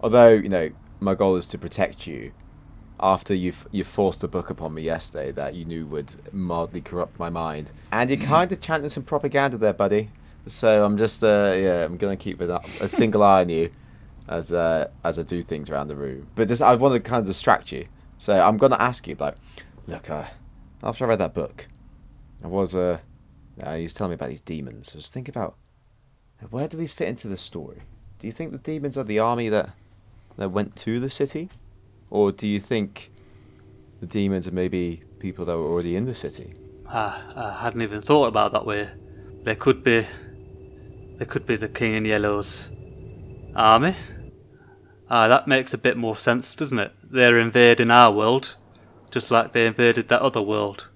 although you know my goal is to protect you. After you've you forced a book upon me yesterday that you knew would mildly corrupt my mind, and you're kind of chanting some propaganda there, buddy. So I'm just, uh, yeah, I'm gonna keep a, a single eye on you as uh, as I do things around the room. But just I want to kind of distract you, so I'm gonna ask you like, look, uh, after I read that book, I was uh, uh he's telling me about these demons. I was thinking about where do these fit into the story? Do you think the demons are the army that that went to the city, or do you think the demons are maybe people that were already in the city? Ah, I hadn't even thought about that way. There could be, there could be the King in Yellow's army. Ah, that makes a bit more sense, doesn't it? They're invading our world, just like they invaded that other world,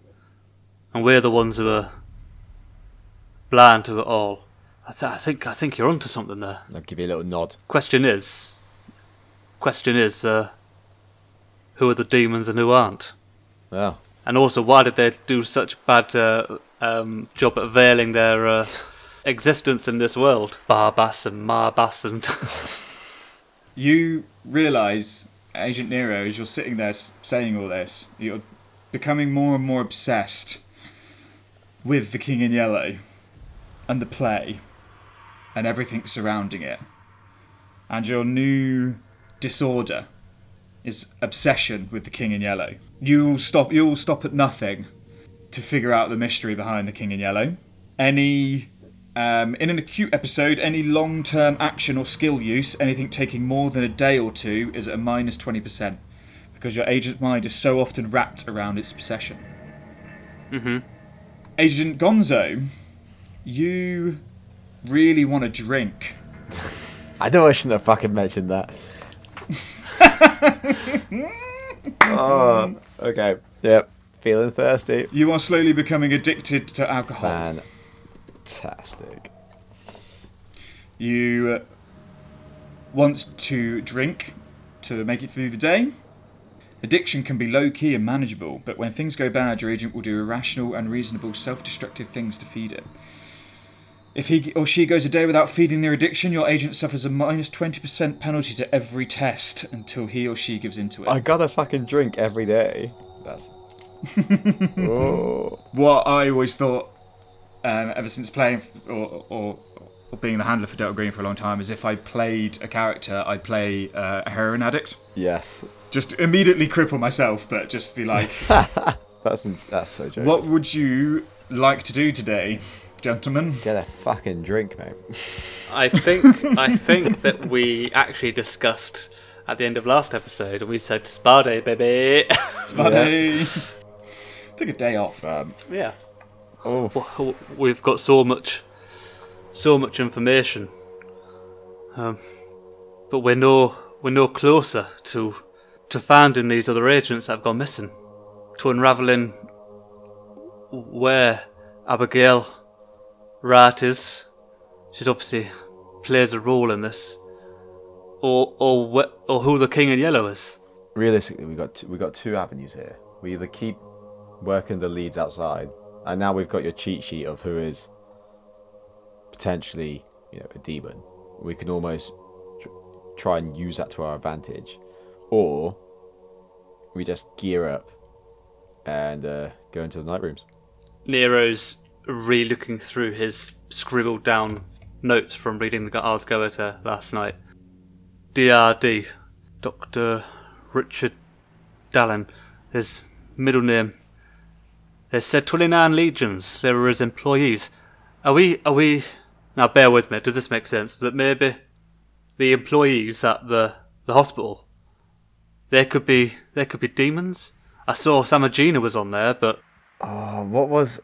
and we're the ones who are blind to it all. I, th- I think I think you're onto something there. I'll give you a little nod. Question is, question is, uh, who are the demons and who aren't? Well, And also, why did they do such a bad uh, um, job at veiling their uh, existence in this world? Barbas and Marbas and You realise, Agent Nero, as you're sitting there saying all this, you're becoming more and more obsessed with the King in Yellow and the play and everything surrounding it. And your new disorder is obsession with the King in Yellow. You'll stop. You'll stop at nothing to figure out the mystery behind the King in Yellow. Any um, in an acute episode, any long term action or skill use, anything taking more than a day or two, is at a minus 20%, because your agent's mind is so often wrapped around its obsession. Mhm. Agent Gonzo, you really want to drink. I know I shouldn't have fucking mentioned that. oh, okay. Yep. Feeling thirsty. You are slowly becoming addicted to alcohol. Fantastic. You uh, want to drink to make it through the day. Addiction can be low key and manageable, but when things go bad, your agent will do irrational, unreasonable, self destructive things to feed it. If he or she goes a day without feeding their addiction, your agent suffers a minus 20% penalty to every test until he or she gives into it. I gotta fucking drink every day. That's. oh. what I always thought, um, ever since playing or, or, or being the handler for Delta Green for a long time, is if I played a character, I'd play uh, a heroin addict. Yes. Just immediately cripple myself, but just be like, That's that's so jokes. what would you like to do today, gentlemen? Get a fucking drink, mate. I think I think that we actually discussed at the end of last episode, and we said spa day, baby. Buddy. Take a day off. Um, yeah, Oh. We've got so much, so much information, um, but we're no we're no closer to to finding these other agents that have gone missing. to unraveling where Abigail Rat is. She obviously plays a role in this, or or wh- or who the King in Yellow is. Realistically, we got two, we got two avenues here. We either keep working the leads outside, and now we've got your cheat sheet of who is potentially you know a demon. We can almost tr- try and use that to our advantage, or we just gear up and uh, go into the night rooms. Nero's re-looking through his scribbled down notes from reading the Ars last night. DRD, Dr. Richard Dallin, his middle name. They said 29 legions, they were his employees. Are we, are we, now bear with me, does this make sense? That maybe the employees at the, the hospital, they could be, they could be demons? I saw Samagina was on there, but Oh, what was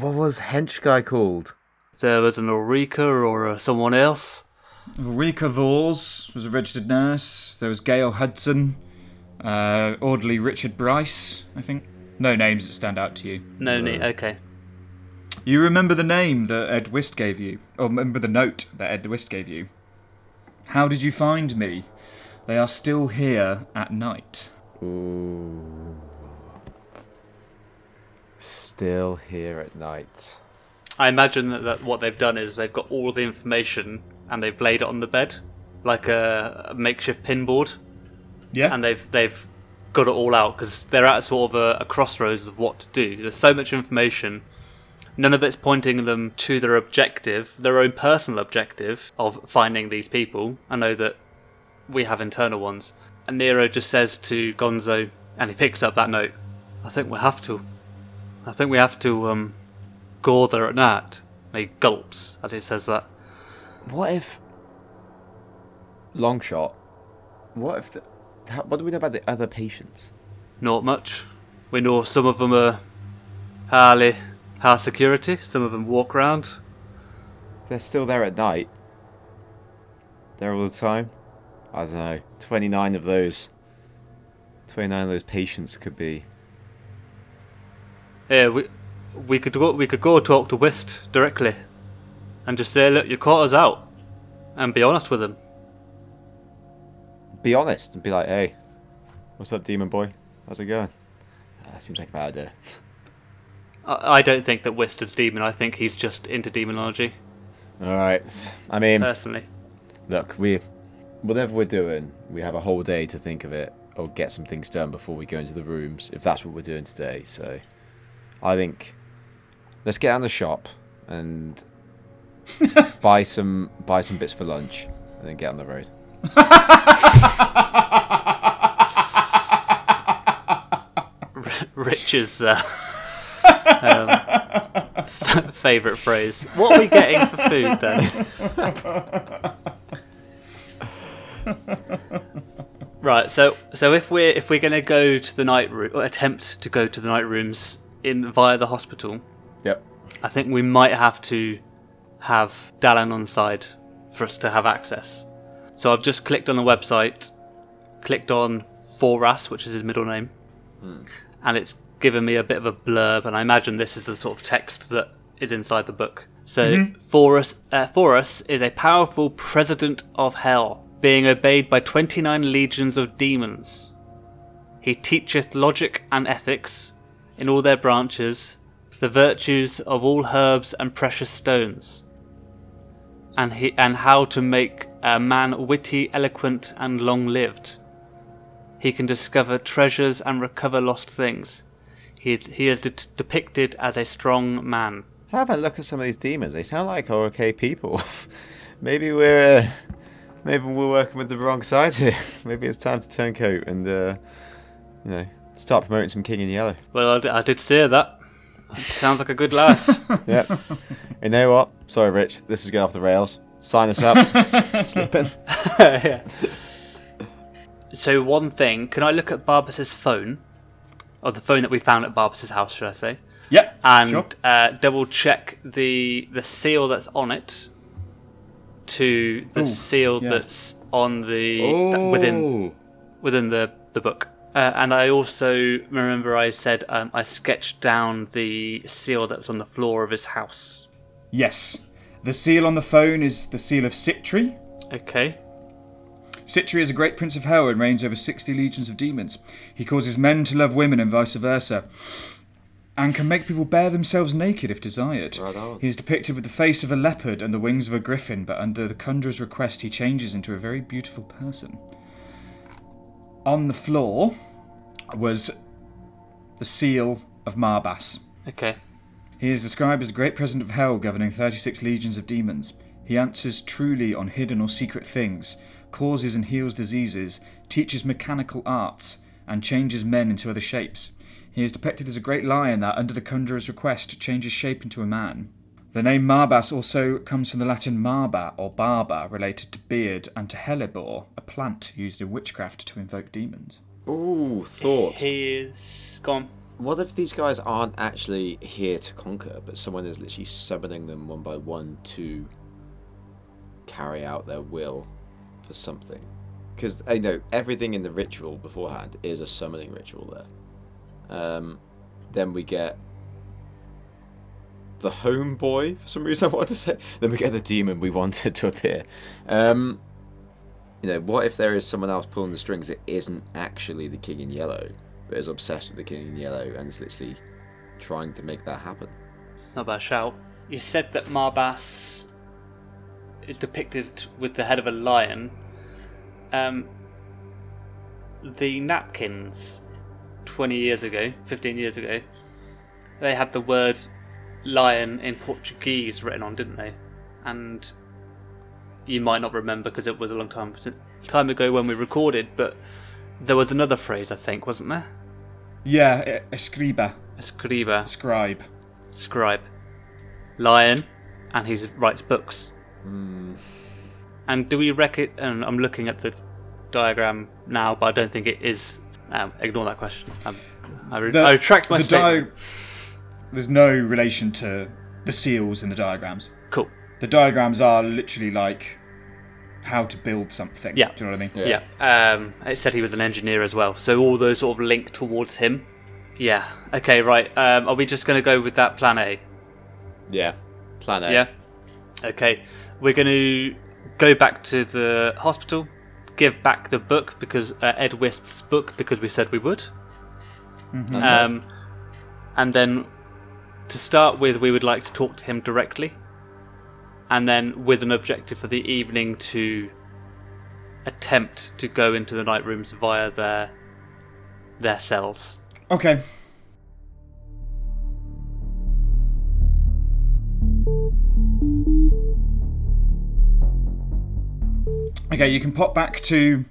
what was hench guy called? there was an Ulrika or uh, someone else. Ulrika Vors was a registered nurse. There was Gail Hudson. Uh, orderly Richard Bryce, I think. No names that stand out to you. No need. Okay. You remember the name that Ed Wist gave you? Or remember the note that Ed Wist gave you? How did you find me? They are still here at night. Ooh. Still here at night. I imagine that, that what they've done is they've got all the information and they've laid it on the bed like a, a makeshift pinboard, Yeah? and they've they've got it all out because they're at sort of a, a crossroads of what to do. There's so much information. None of it's pointing them to their objective, their own personal objective of finding these people. I know that we have internal ones. And Nero just says to Gonzo, and he picks up that note. I think we have to. I think we have to um, go there at night. And he gulps as he says that. What if long shot? What if the, how, what do we know about the other patients? Not much. We know some of them are highly high security. Some of them walk around. They're still there at night. There all the time. I don't know. Twenty nine of those. Twenty nine of those patients could be. Yeah, we we could go we could go talk to Wist directly, and just say, look, you caught us out, and be honest with him. Be honest and be like, hey, what's up, demon boy? How's it going? Uh, seems like a bad idea. I, I don't think that Wist is demon. I think he's just into demonology All right. I mean, personally. look, we whatever we're doing, we have a whole day to think of it or get some things done before we go into the rooms. If that's what we're doing today, so I think let's get out of the shop and buy some buy some bits for lunch and then get on the road. Rich's uh, um, favorite phrase. What are we getting for food then? right. So so if we're if we're gonna go to the night room or attempt to go to the night rooms in via the hospital, Yep. I think we might have to have Dallin on side for us to have access. So I've just clicked on the website, clicked on Foras, which is his middle name, and it's given me a bit of a blurb, and I imagine this is the sort of text that is inside the book. So Foras, uh, Foras is a powerful president of hell, being obeyed by 29 legions of demons. He teacheth logic and ethics in all their branches, the virtues of all herbs and precious stones, and he and how to make a man witty, eloquent, and long-lived. He can discover treasures and recover lost things. He he is de- depicted as a strong man. Have a look at some of these demons. They sound like okay people. maybe we're uh, maybe we're working with the wrong side here. maybe it's time to turn coat and uh, you know start promoting some King in the Yellow. Well, I d- I did say that. Sounds like a good life. Yep. you know what? Sorry, Rich. This is going off the rails. Sign us up. Slipping. Yeah. So one thing, can I look at Barbas's phone, or the phone that we found at Barbas's house, should I say, Yep. and sure. uh, double check the the seal that's on it to the Ooh, seal yeah. that's on the that- within Oh. within the the book. Uh, and I also remember I said um, I sketched down the seal that was on the floor of his house. Yes. The seal on the phone is the seal of Sitri. Okay. Sitri is a great prince of hell and reigns over 60 legions of demons. He causes men to love women and vice versa, and can make people bare themselves naked if desired. Right on. He is depicted with the face of a leopard and the wings of a griffin, but under the conjurer's request, he changes into a very beautiful person. On the floor was the seal of Marbas. Okay. He is described as a great president of hell, governing 36 legions of demons. He answers truly on hidden or secret things, causes and heals diseases, teaches mechanical arts, and changes men into other shapes. He is depicted as a great lion that, under the conjurer's request, changes shape into a man. The name Marbas also comes from the Latin marba or barba, related to beard, and to hellebore, a plant used in witchcraft to invoke demons. Ooh, thought. He is gone. What if these guys aren't actually here to conquer, but someone is literally summoning them one by one to carry out their will for something? Because I know everything in the ritual beforehand is a summoning ritual there. Um, then we get the homeboy for some reason I wanted to say. Then we get the demon we wanted to appear. Um, you know, what if there is someone else pulling the strings that isn't actually the king in yellow, but is obsessed with the king in yellow and is literally trying to make that happen? It's not a bad shout. You said that Marbas is depicted with the head of a lion. Um, the napkins, 20 years ago, 15 years ago, they had the word lion in Portuguese written on, didn't they? And you might not remember because it was a long time time ago when we recorded, but there was another phrase, I think, wasn't there? Yeah, escriba, Escriba, scribe. scribe, lion, and he writes books. Hmm. And do we reckon? And I'm looking at the diagram now, but I don't think it is. Um, ignore that question. Um, I, re- The- I retract my the statement. di- There's no relation to the seals in the diagrams. cool. The diagrams are literally like how to build something. Yeah. Do you know what I mean? Yeah. Yeah. Um, it said he was an engineer as well, so all those sort of link towards him. Yeah. Okay. Right. Um, are we just going to go with that plan A? Yeah. Plan A. Yeah. Okay. We're going to go back to the hospital, give back the book because uh, Ed Wist's book because we said we would. That's nice. Um, and then to start with, we would like to talk to him directly, and then with an objective for the evening to attempt to go into the night rooms via their their cells. Okay. Okay, you can pop back to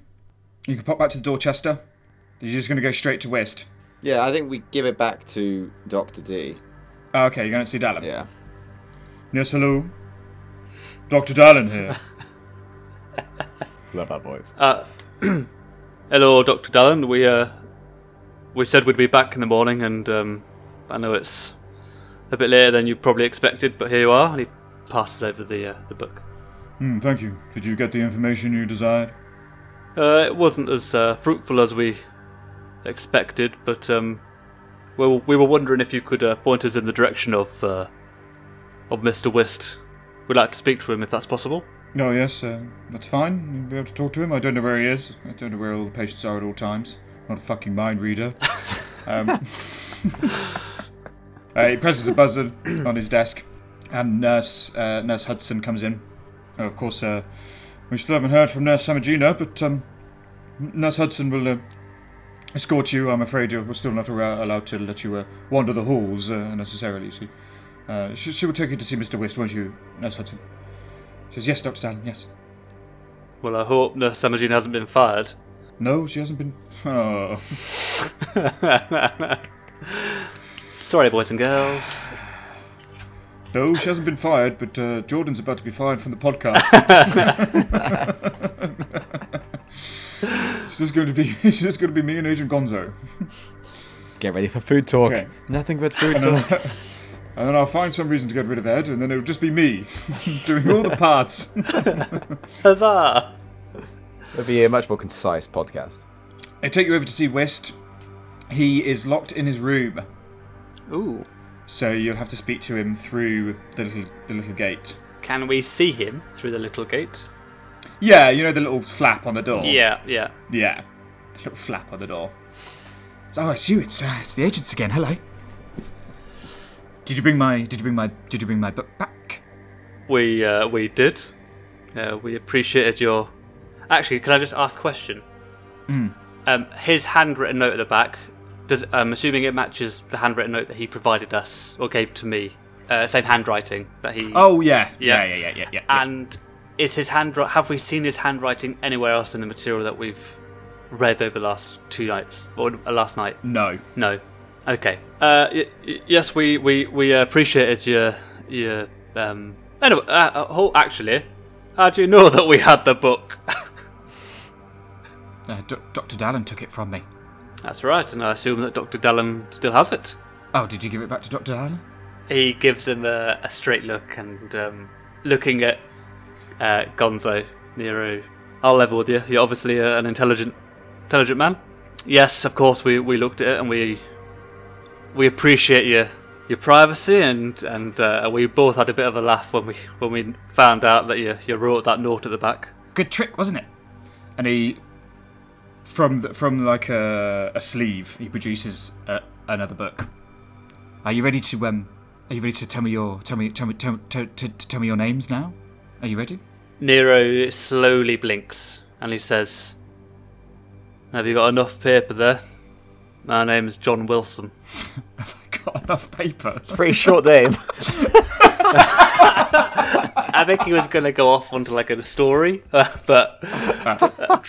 you can pop back to the Dorchester. You're just gonna go straight to West. Yeah, I think we give it back to Doctor D. Oh, okay, you're going to see Dallin. Yeah. Yes, hello. Dr. Dallin here. Love that voice. Uh, hello, Doctor Dallin. We uh, we said we'd be back in the morning, and um, I know it's a bit later than you probably expected, but here you are. And he passes over the uh, the book. Hmm, thank you. Did you get the information you desired? Uh, it wasn't as uh, fruitful as we expected, but um, we, were- we were wondering if you could uh, point us in the direction of uh, of Mr. Wist. We'd like to speak to him if that's possible. Oh, yes, uh, that's fine. You'll be able to talk to him. I don't know where he is. I don't know where all the patients are at all times. I'm Not a fucking mind reader. um, uh, he presses a buzzer on his desk, and Nurse uh, Nurse Hudson comes in. Of course, uh, we still haven't heard from Nurse Samagina, but um, Nurse Hudson will uh, escort you. I'm afraid you're, we're still not allow- allowed to let you uh, wander the halls uh, necessarily. You see, uh, she, she will take you to see Mr. West, won't you, Nurse Hudson? She says, yes, Dr. Stalin, yes. Well, I hope Nurse Samajin hasn't been fired. No, she hasn't been. Oh. Sorry, boys and girls. No, she hasn't been fired, but uh, Jordan's about to be fired from the podcast. it's just going to be it's just going to be me and Agent Gonzo. Get ready for food talk. Okay. Nothing but food And talk. then, and then I'll find some reason to get rid of Ed, and then it'll just be me doing all the parts. Huzzah! It'll be a much more concise podcast. I take you over to see West. He is locked in his room, Ooh. so you'll have to speak to him through the little the little gate. Can we see him through the little gate? Yeah, you know the little flap on the door. Yeah, yeah. Yeah, the little flap on the door. So, oh, it's you. It's uh, it's the agents again. Hello. Did you bring my Did you bring my Did you bring my book back? We uh, we did. Uh, we appreciated your. Actually, can I just ask a question? Um, his handwritten note at the back. Does I'm assuming it matches the handwritten note that he provided us or gave to me. Uh, same handwriting that he. Oh yeah, Yeah. yeah, yeah, yeah, yeah. yeah, yeah. And is his hand? Have we seen his handwriting anywhere else in the material that we've read over the last two nights or uh, last night? no. No. Okay. Uh, y- y- yes, we we we appreciated your your um. Anyway, uh, uh, oh, actually, how do you know that we had the book? Uh, D- Dr. Dallin took it from me. That's right, and I assume that Doctor Dallin still has it. Oh, did you give it back to Dr. Dallin? He gives him a, a straight look and um, looking at uh, Gonzo Nero. I'll level with you. You're obviously uh, an intelligent, intelligent man. Yes, of course we, we looked at it and we we appreciate your your privacy and and uh, we both had a bit of a laugh when we when we found out that you you wrote that note at the back. Good trick, wasn't it? And he, from the, from like a, a sleeve, he produces uh, another book. Are you ready to um? Are you ready to tell me your tell me tell me tell, tell, to tell me your names now? Are you ready? Nero slowly blinks and he says, "Have you got enough paper there? My name's John Wilson." Have I got enough paper? It's a pretty short name. I think he was going to go off onto like a story, but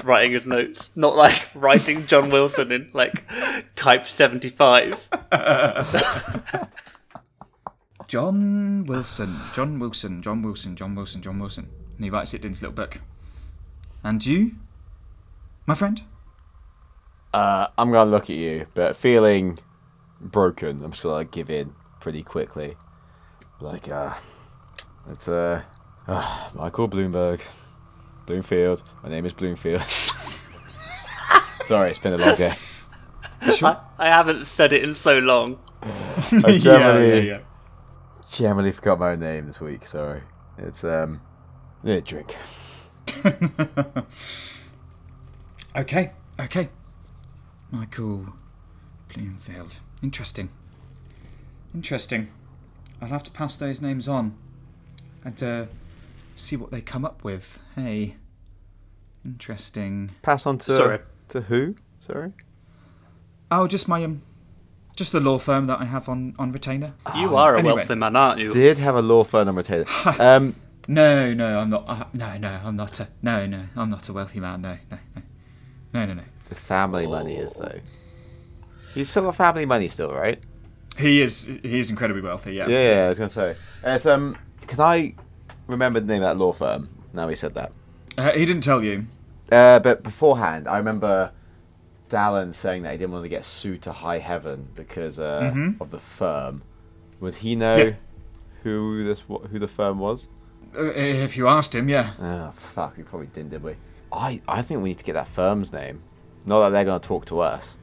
writing his notes, not like writing John Wilson in like type seventy five. John Wilson, John Wilson, John Wilson, John Wilson, John Wilson. And he writes it in his little book. And you, my friend? Uh, I'm gonna look at you, but feeling broken, I'm just gonna give in pretty quickly. Like, uh, it's uh, uh Michael Bloomberg, Bloomfield. My name is Bloomfield. Sorry, it's been a long day. I, I haven't said it in so long. I generally, generally forgot my own name this week. Sorry. It's um, yeah, drink. Okay, okay. Michael Bloomfield. Interesting. Interesting. I'll have to pass those names on and uh, see what they come up with. Hey. Interesting. Pass on to Sorry. to who? Sorry. Oh, just my um, just the law firm that I have on on retainer. You are a anyway. wealthy man, aren't you? Did have a law firm on retainer. Um, No, no, I'm not. Uh, no, no, I'm not a. No, no, I'm not a wealthy man. No, no, no, no, no, no. the family money is though. He's still got family money still, right? He is. He is incredibly wealthy. Yeah. Yeah, yeah, I was gonna say. It's, um, can I remember the name of that law firm? Now he said that. Uh, he didn't tell you. Uh, but beforehand, I remember Dallin saying that he didn't want to get sued to high heaven because uh, of the firm. Would he know Yeah. who this who the firm was? Uh, if you asked him, yeah. Oh fuck, we probably didn't, did we? I I think we need to get that firm's name. Not that they're gonna talk to us,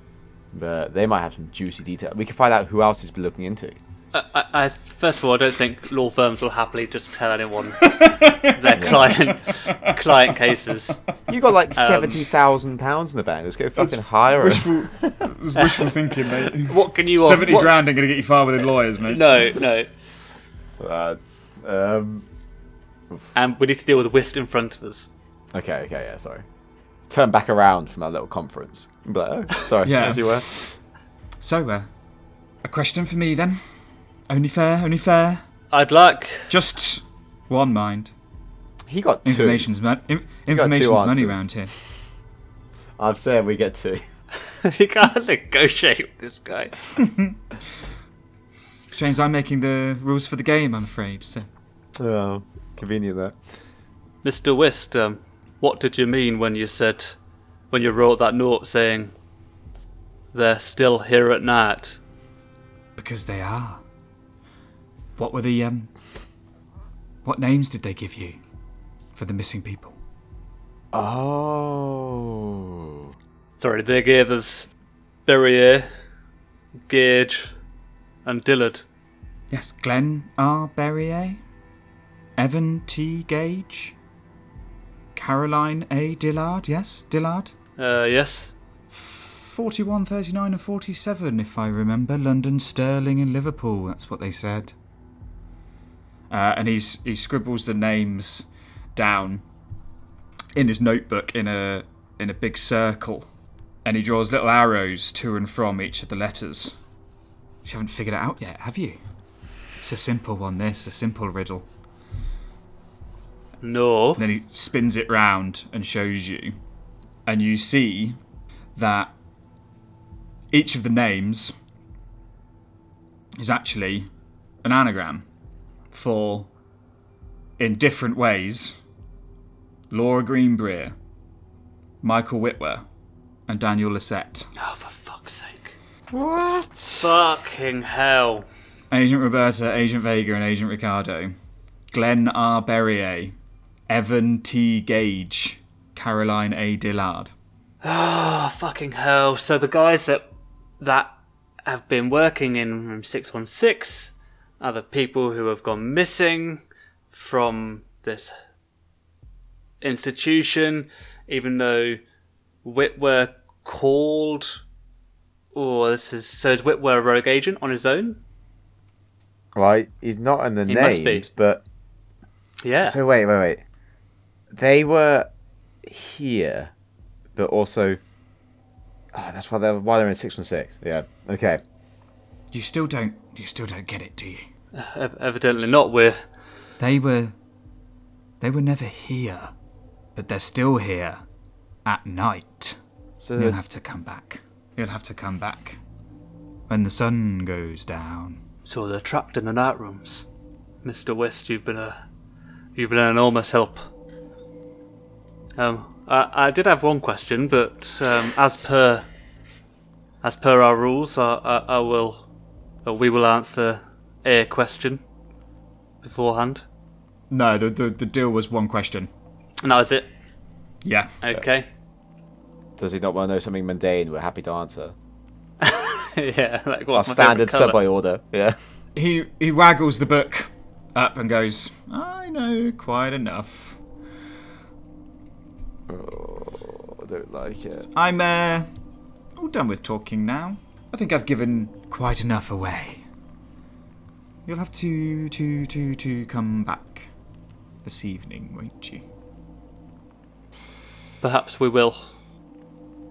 but they might have some juicy detail. We can find out who else he's been looking into. I, I, I, first of all, I don't think law firms will happily just tell anyone their client client cases. You got like seventy thousand pounds in the bank. Let's go fucking hire him. Wishful, wishful thinking, mate. What can you? Seventy what- grand ain't gonna get you far with the lawyers, mate. No, no. Uh, um, And we need to deal with Wist in front of us. okay, okay, yeah, sorry. Turn back around from our little conference. And be like, oh, sorry, Yeah. as you were. So, uh, a question for me then. Only fair, only fair. I'd like. Just one mind. He got two. Information's, mon- in- two money answers. round here. I'm saying we get two. you can't negotiate with this guy. James, I'm making the rules for the game, I'm afraid. So, Oh, convenient that. Mr. Wist, um, what did you mean when you said, when you wrote that note saying they're still here at night? because they are. What were the um? What names did they give you for the missing people? Oh. Sorry, they gave us Berrier, Gage, and Dillard. Yes, Glenn R. Berrier, Evan T. Gage, Caroline A. Dillard. Yes, Dillard. Uh, yes. 41, 39, and 47, if I remember. London, Sterling, and Liverpool. That's what they said. Uh, and he's he scribbles the names down in his notebook in a in a big circle, and he draws little arrows to and from each of the letters. You haven't figured it out yet, have you? It's a simple one. This a simple riddle. No. And then he spins it round and shows you. And you see that each of the names is actually an anagram for, in different ways, Laura Greenbrier, Michael Whitwer, and Daniel Lisette. Oh, for fuck's sake. What? Fucking hell. Agent Roberta, Agent Vega, and Agent Ricardo. Glenn R. Berrier, Evan T. Gage, Caroline A. Dillard. Oh, fucking hell. So the guys that that have been working in room 616 are the people who have gone missing from this institution, even though Whitwer called. Oh, this is. So is Whitwer a rogue agent on his own? Right, he's not in the He must be. names, but Yeah. so wait, wait, wait. They were here, but also. Oh, that's why they're why they're in six one six. Yeah. Okay. You still don't. You still don't get it, do you? Ev- Evidently not. We're. They were. They were never here, but they're still here, at night. So You'll have to come back. You'll have to come back when the sun goes down. So they're trapped in the night rooms. Mr. Wist, you've been a you've been an enormous help. Um, I, I did have one question, but um, as per as per our rules, I, I, I will uh, we will answer a question beforehand. No, the, the the deal was one question. And that was it. Yeah. Okay. does he not want to know something mundane? We're happy to answer. yeah, like Our what's my standard favourite colour? subway order. Yeah. He he waggles the book up and goes. I know quite enough. Oh, I don't like it. I'm uh all done with talking now. I think I've given quite enough away. You'll have to to to to come back this evening, won't you? Perhaps we will.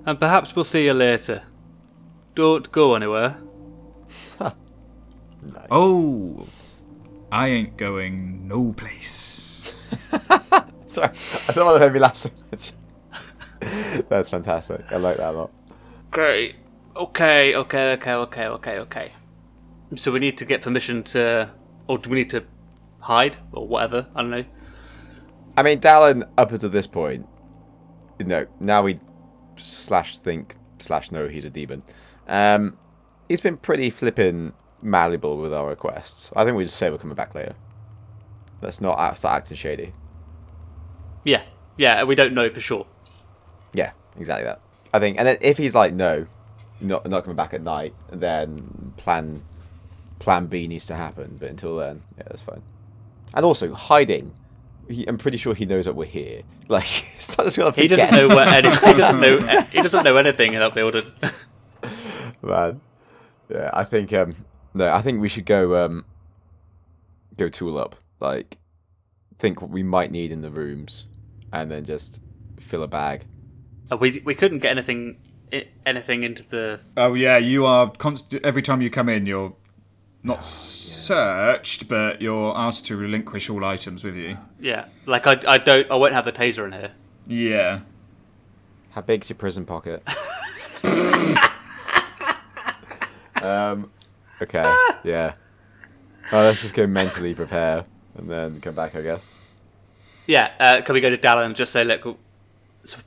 And perhaps we'll see you later. Don't go anywhere. Oh, I ain't going no place. Sorry, I thought that made me laugh so much. That's fantastic. I like that a lot. Okay, okay, okay, okay, okay, okay, okay. So we need to get permission to, or do we need to hide or whatever? I don't know. I mean, Dallin, up until this point, you know, now we slash think slash know he's a demon. Um, he's been pretty flippin' malleable with our requests. I think we just say we're coming back later. Let's not start acting shady. Yeah, yeah, we don't know for sure. Yeah, exactly that. I think, and then if he's like, no, not not coming back at night, then plan plan B needs to happen. But until then, yeah, that's fine. And also hiding. He, I'm pretty sure he knows that we're here. Like, it's not just gonna He doesn't know where any, he doesn't know he doesn't know anything in that building. man. Yeah, I think um no, I think we should go um go tool up. Like think what we might need in the rooms and then just fill a bag. Uh, we we couldn't get anything i- anything into the Oh yeah, you are const- every time you come in, you're not searched, but you're asked to relinquish all items with you. yeah. Like I I don't I won't have the taser in here. Yeah. How big's your prison pocket? um okay, yeah. Oh, let's just go mentally prepare and then come back, I guess. Yeah, uh, can we go to Dallin and just say, look,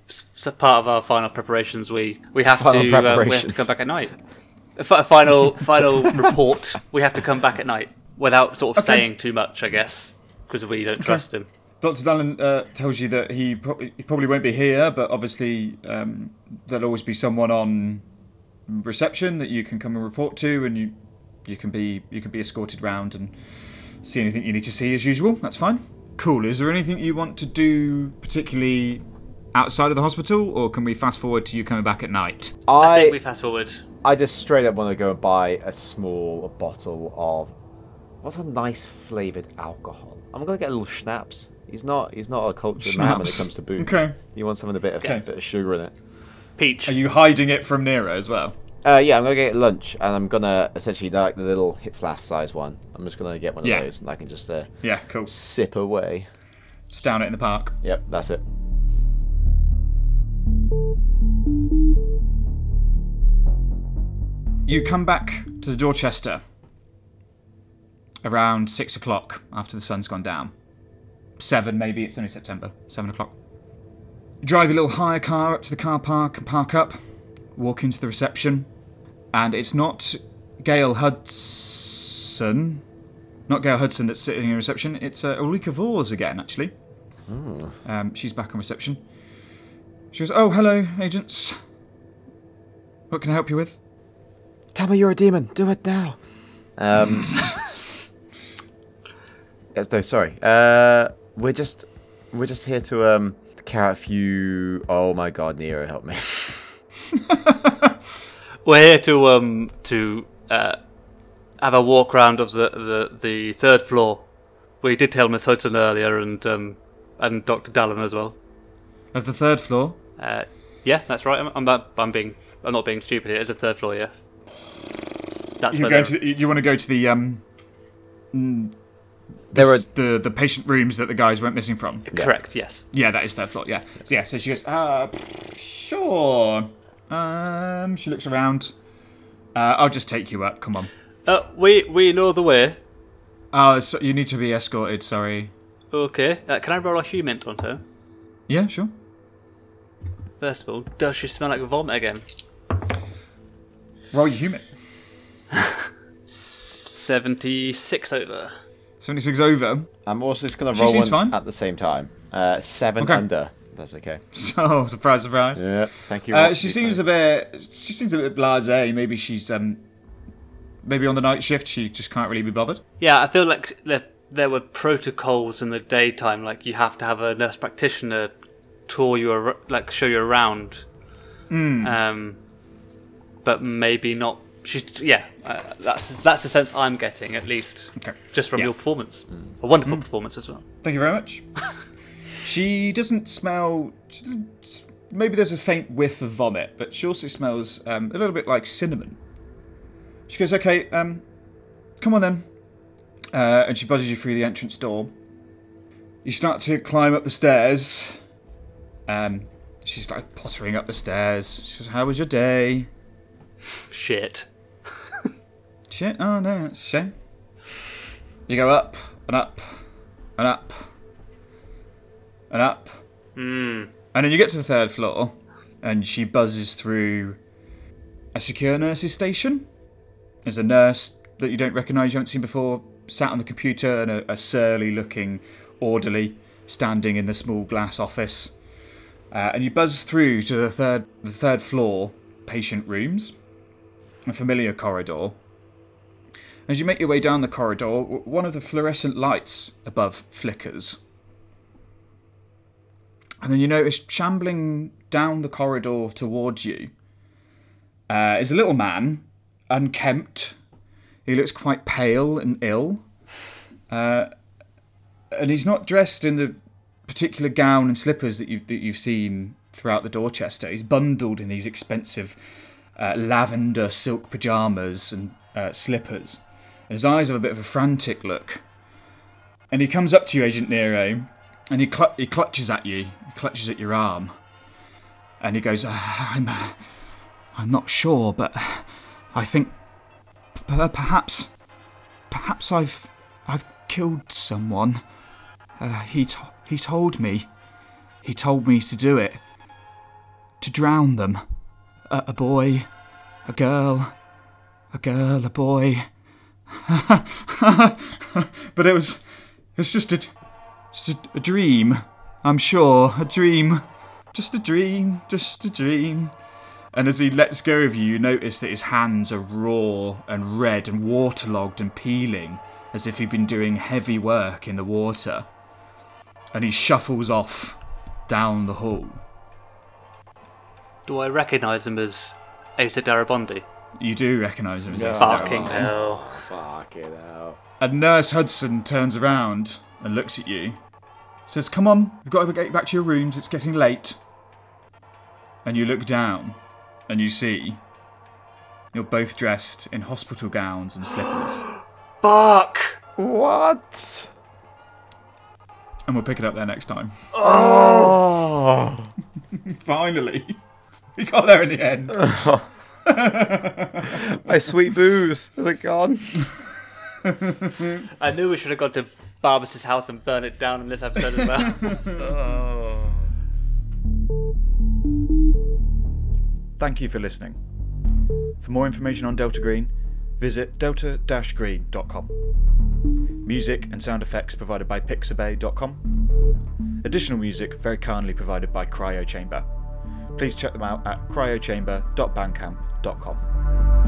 it's, it's part of our final preparations. We we have Final to uh, we have to come back at night. A final final report. We have to come back at night without sort of Okay. saying too much, I guess, because we don't trust him. Dr. Dallin uh, tells you that he, pro- he probably won't be here, but obviously um, there'll always be someone on reception that you can come and report to, and you you can be you can be escorted round and see anything you need to see as usual. That's fine. Cool. Is there anything you want to do particularly outside of the hospital, or can we fast forward to you coming back at night? I think we fast forward. I just straight up want to go and buy a small bottle of what's a nice flavored alcohol. I'm gonna get a little schnapps. He's not he's not a cultured man when it comes to booze. Okay. You want something a bit of Okay. bit of sugar in it. Peach. Are you hiding it from Nero as well? Uh, yeah, I'm gonna get lunch, and I'm gonna essentially like the little hip flask size one. I'm just gonna get one of Yeah. those, and I can just uh, Yeah, cool. sip away. Just down it in the park. Yep, that's it. You come back to the Dorchester around six o'clock after the sun's gone down. Seven, maybe. It's only September. Seven o'clock. Drive a little hire car up to the car park and park up. Walk into the reception, and it's not Gail Hudson. Not Gail Hudson that's sitting in reception. It's uh, Ulrika Vors again, actually. Um, she's back on reception. She goes, "Oh, hello, agents. What can I help you with?" Tell me you're a demon. Do it now. Um. uh, no, sorry. Uh, we're just we're just here to um carry out a few. Oh my God, Nero, help me. We're here to um to uh have a walk round of the the, the third floor. We did tell Miss Hudson earlier, and um and Doctor Dallin as well. Of the third floor. Uh, yeah, that's right. I'm I'm, I'm being I'm not being stupid. It is a third floor. Yeah. That's You're going they're- to. You want to go to the um. mm, There were s- the the patient rooms that the guys went missing from. correct. Yes. Yeah, that is third floor. Yeah. So yeah. So she goes. Uh, sure. Um. She looks around. Uh, I'll just take you up. Come on. Uh, we we know the way. Oh, so you need to be escorted. Sorry. Okay. Uh, can I roll a humint on her? Yeah, sure. First of all, does she smell like vomit again? Roll your humint. Seventy six over. Seventy six over. I'm also just gonna She roll one seems fine. at the same time. Uh, seven Okay. under. That's okay. So surprise, surprise. Yeah. Thank you. Uh, Rob. she You seems fine. a bit. She seems a bit blasé. Maybe she's um. Maybe on the night shift she just can't really be bothered. Yeah, I feel like there, there were protocols in the daytime, like you have to have a nurse practitioner tour you, ar- like show you around. Um, but maybe not. She's yeah. Uh, that's that's the sense I'm getting, at least, Okay. just from Yeah. your performance. A wonderful performance as well. Thank you very much. she doesn't smell. She doesn't, maybe there's a faint whiff of vomit, but she also smells um, a little bit like cinnamon. She goes, "Okay, um, come on then," uh, and she buzzes you through the entrance door. You start to climb up the stairs. Um, she's like pottering up the stairs. She goes, "How was your day?" Shit. Shit. Oh no, that's a shame. You go up and up and up and up. Hmm. And then you get to the third floor, and she buzzes through a secure nurse's station. There's a nurse that you don't recognise, you haven't seen before, sat on the computer, and a, a surly looking orderly standing in the small glass office. Uh, and you buzz through to the third, the third floor patient rooms, a familiar corridor. As you make your way down the corridor, one of the fluorescent lights above flickers. And then you notice shambling down the corridor towards you uh, is a little man, unkempt. He looks quite pale and ill. Uh, and he's not dressed in the particular gown and slippers that, you, that you've seen throughout the Dorchester. He's bundled in these expensive uh, lavender silk pyjamas and uh, slippers. And his eyes have a bit of a frantic look. And he comes up to you, Agent Nero, and he, cl- he clutches at you. He clutches at your arm. And he goes, uh, I'm, uh, I'm not sure, but I think p- perhaps, perhaps I've, I've killed someone. Uh, he, to- he told me, he told me to do it, to drown them. A, a boy, a girl, a girl, a boy. but it was, it's just a, It's a, a dream. I'm sure. A dream. Just a dream. Just a dream. And as he lets go of you, you notice that his hands are raw and red and waterlogged and peeling, as if he'd been doing heavy work in the water. And he shuffles off down the hall. Do I recognise him as Asa Darabondi? You do recognise him as No. Ace Fucking Darabont. hell. Fucking hell. And Nurse Hudson turns around and looks at you. Says, Come on, we've got to get back to your rooms, it's getting late. And you look down and you see you're both dressed in hospital gowns and slippers. Fuck! What? And we'll pick it up there next time. Oh. Finally. We got there in the end. My sweet booze. Is it gone? I knew we should have gone to Barbas's house and burn it down in this episode as well. Oh. Thank you for listening. For more information on Delta Green, visit delta-green.com. Music and sound effects provided by pixabay.com. Additional music very kindly provided by Cryo Chamber please check them out at cryochamber.bandcamp.com.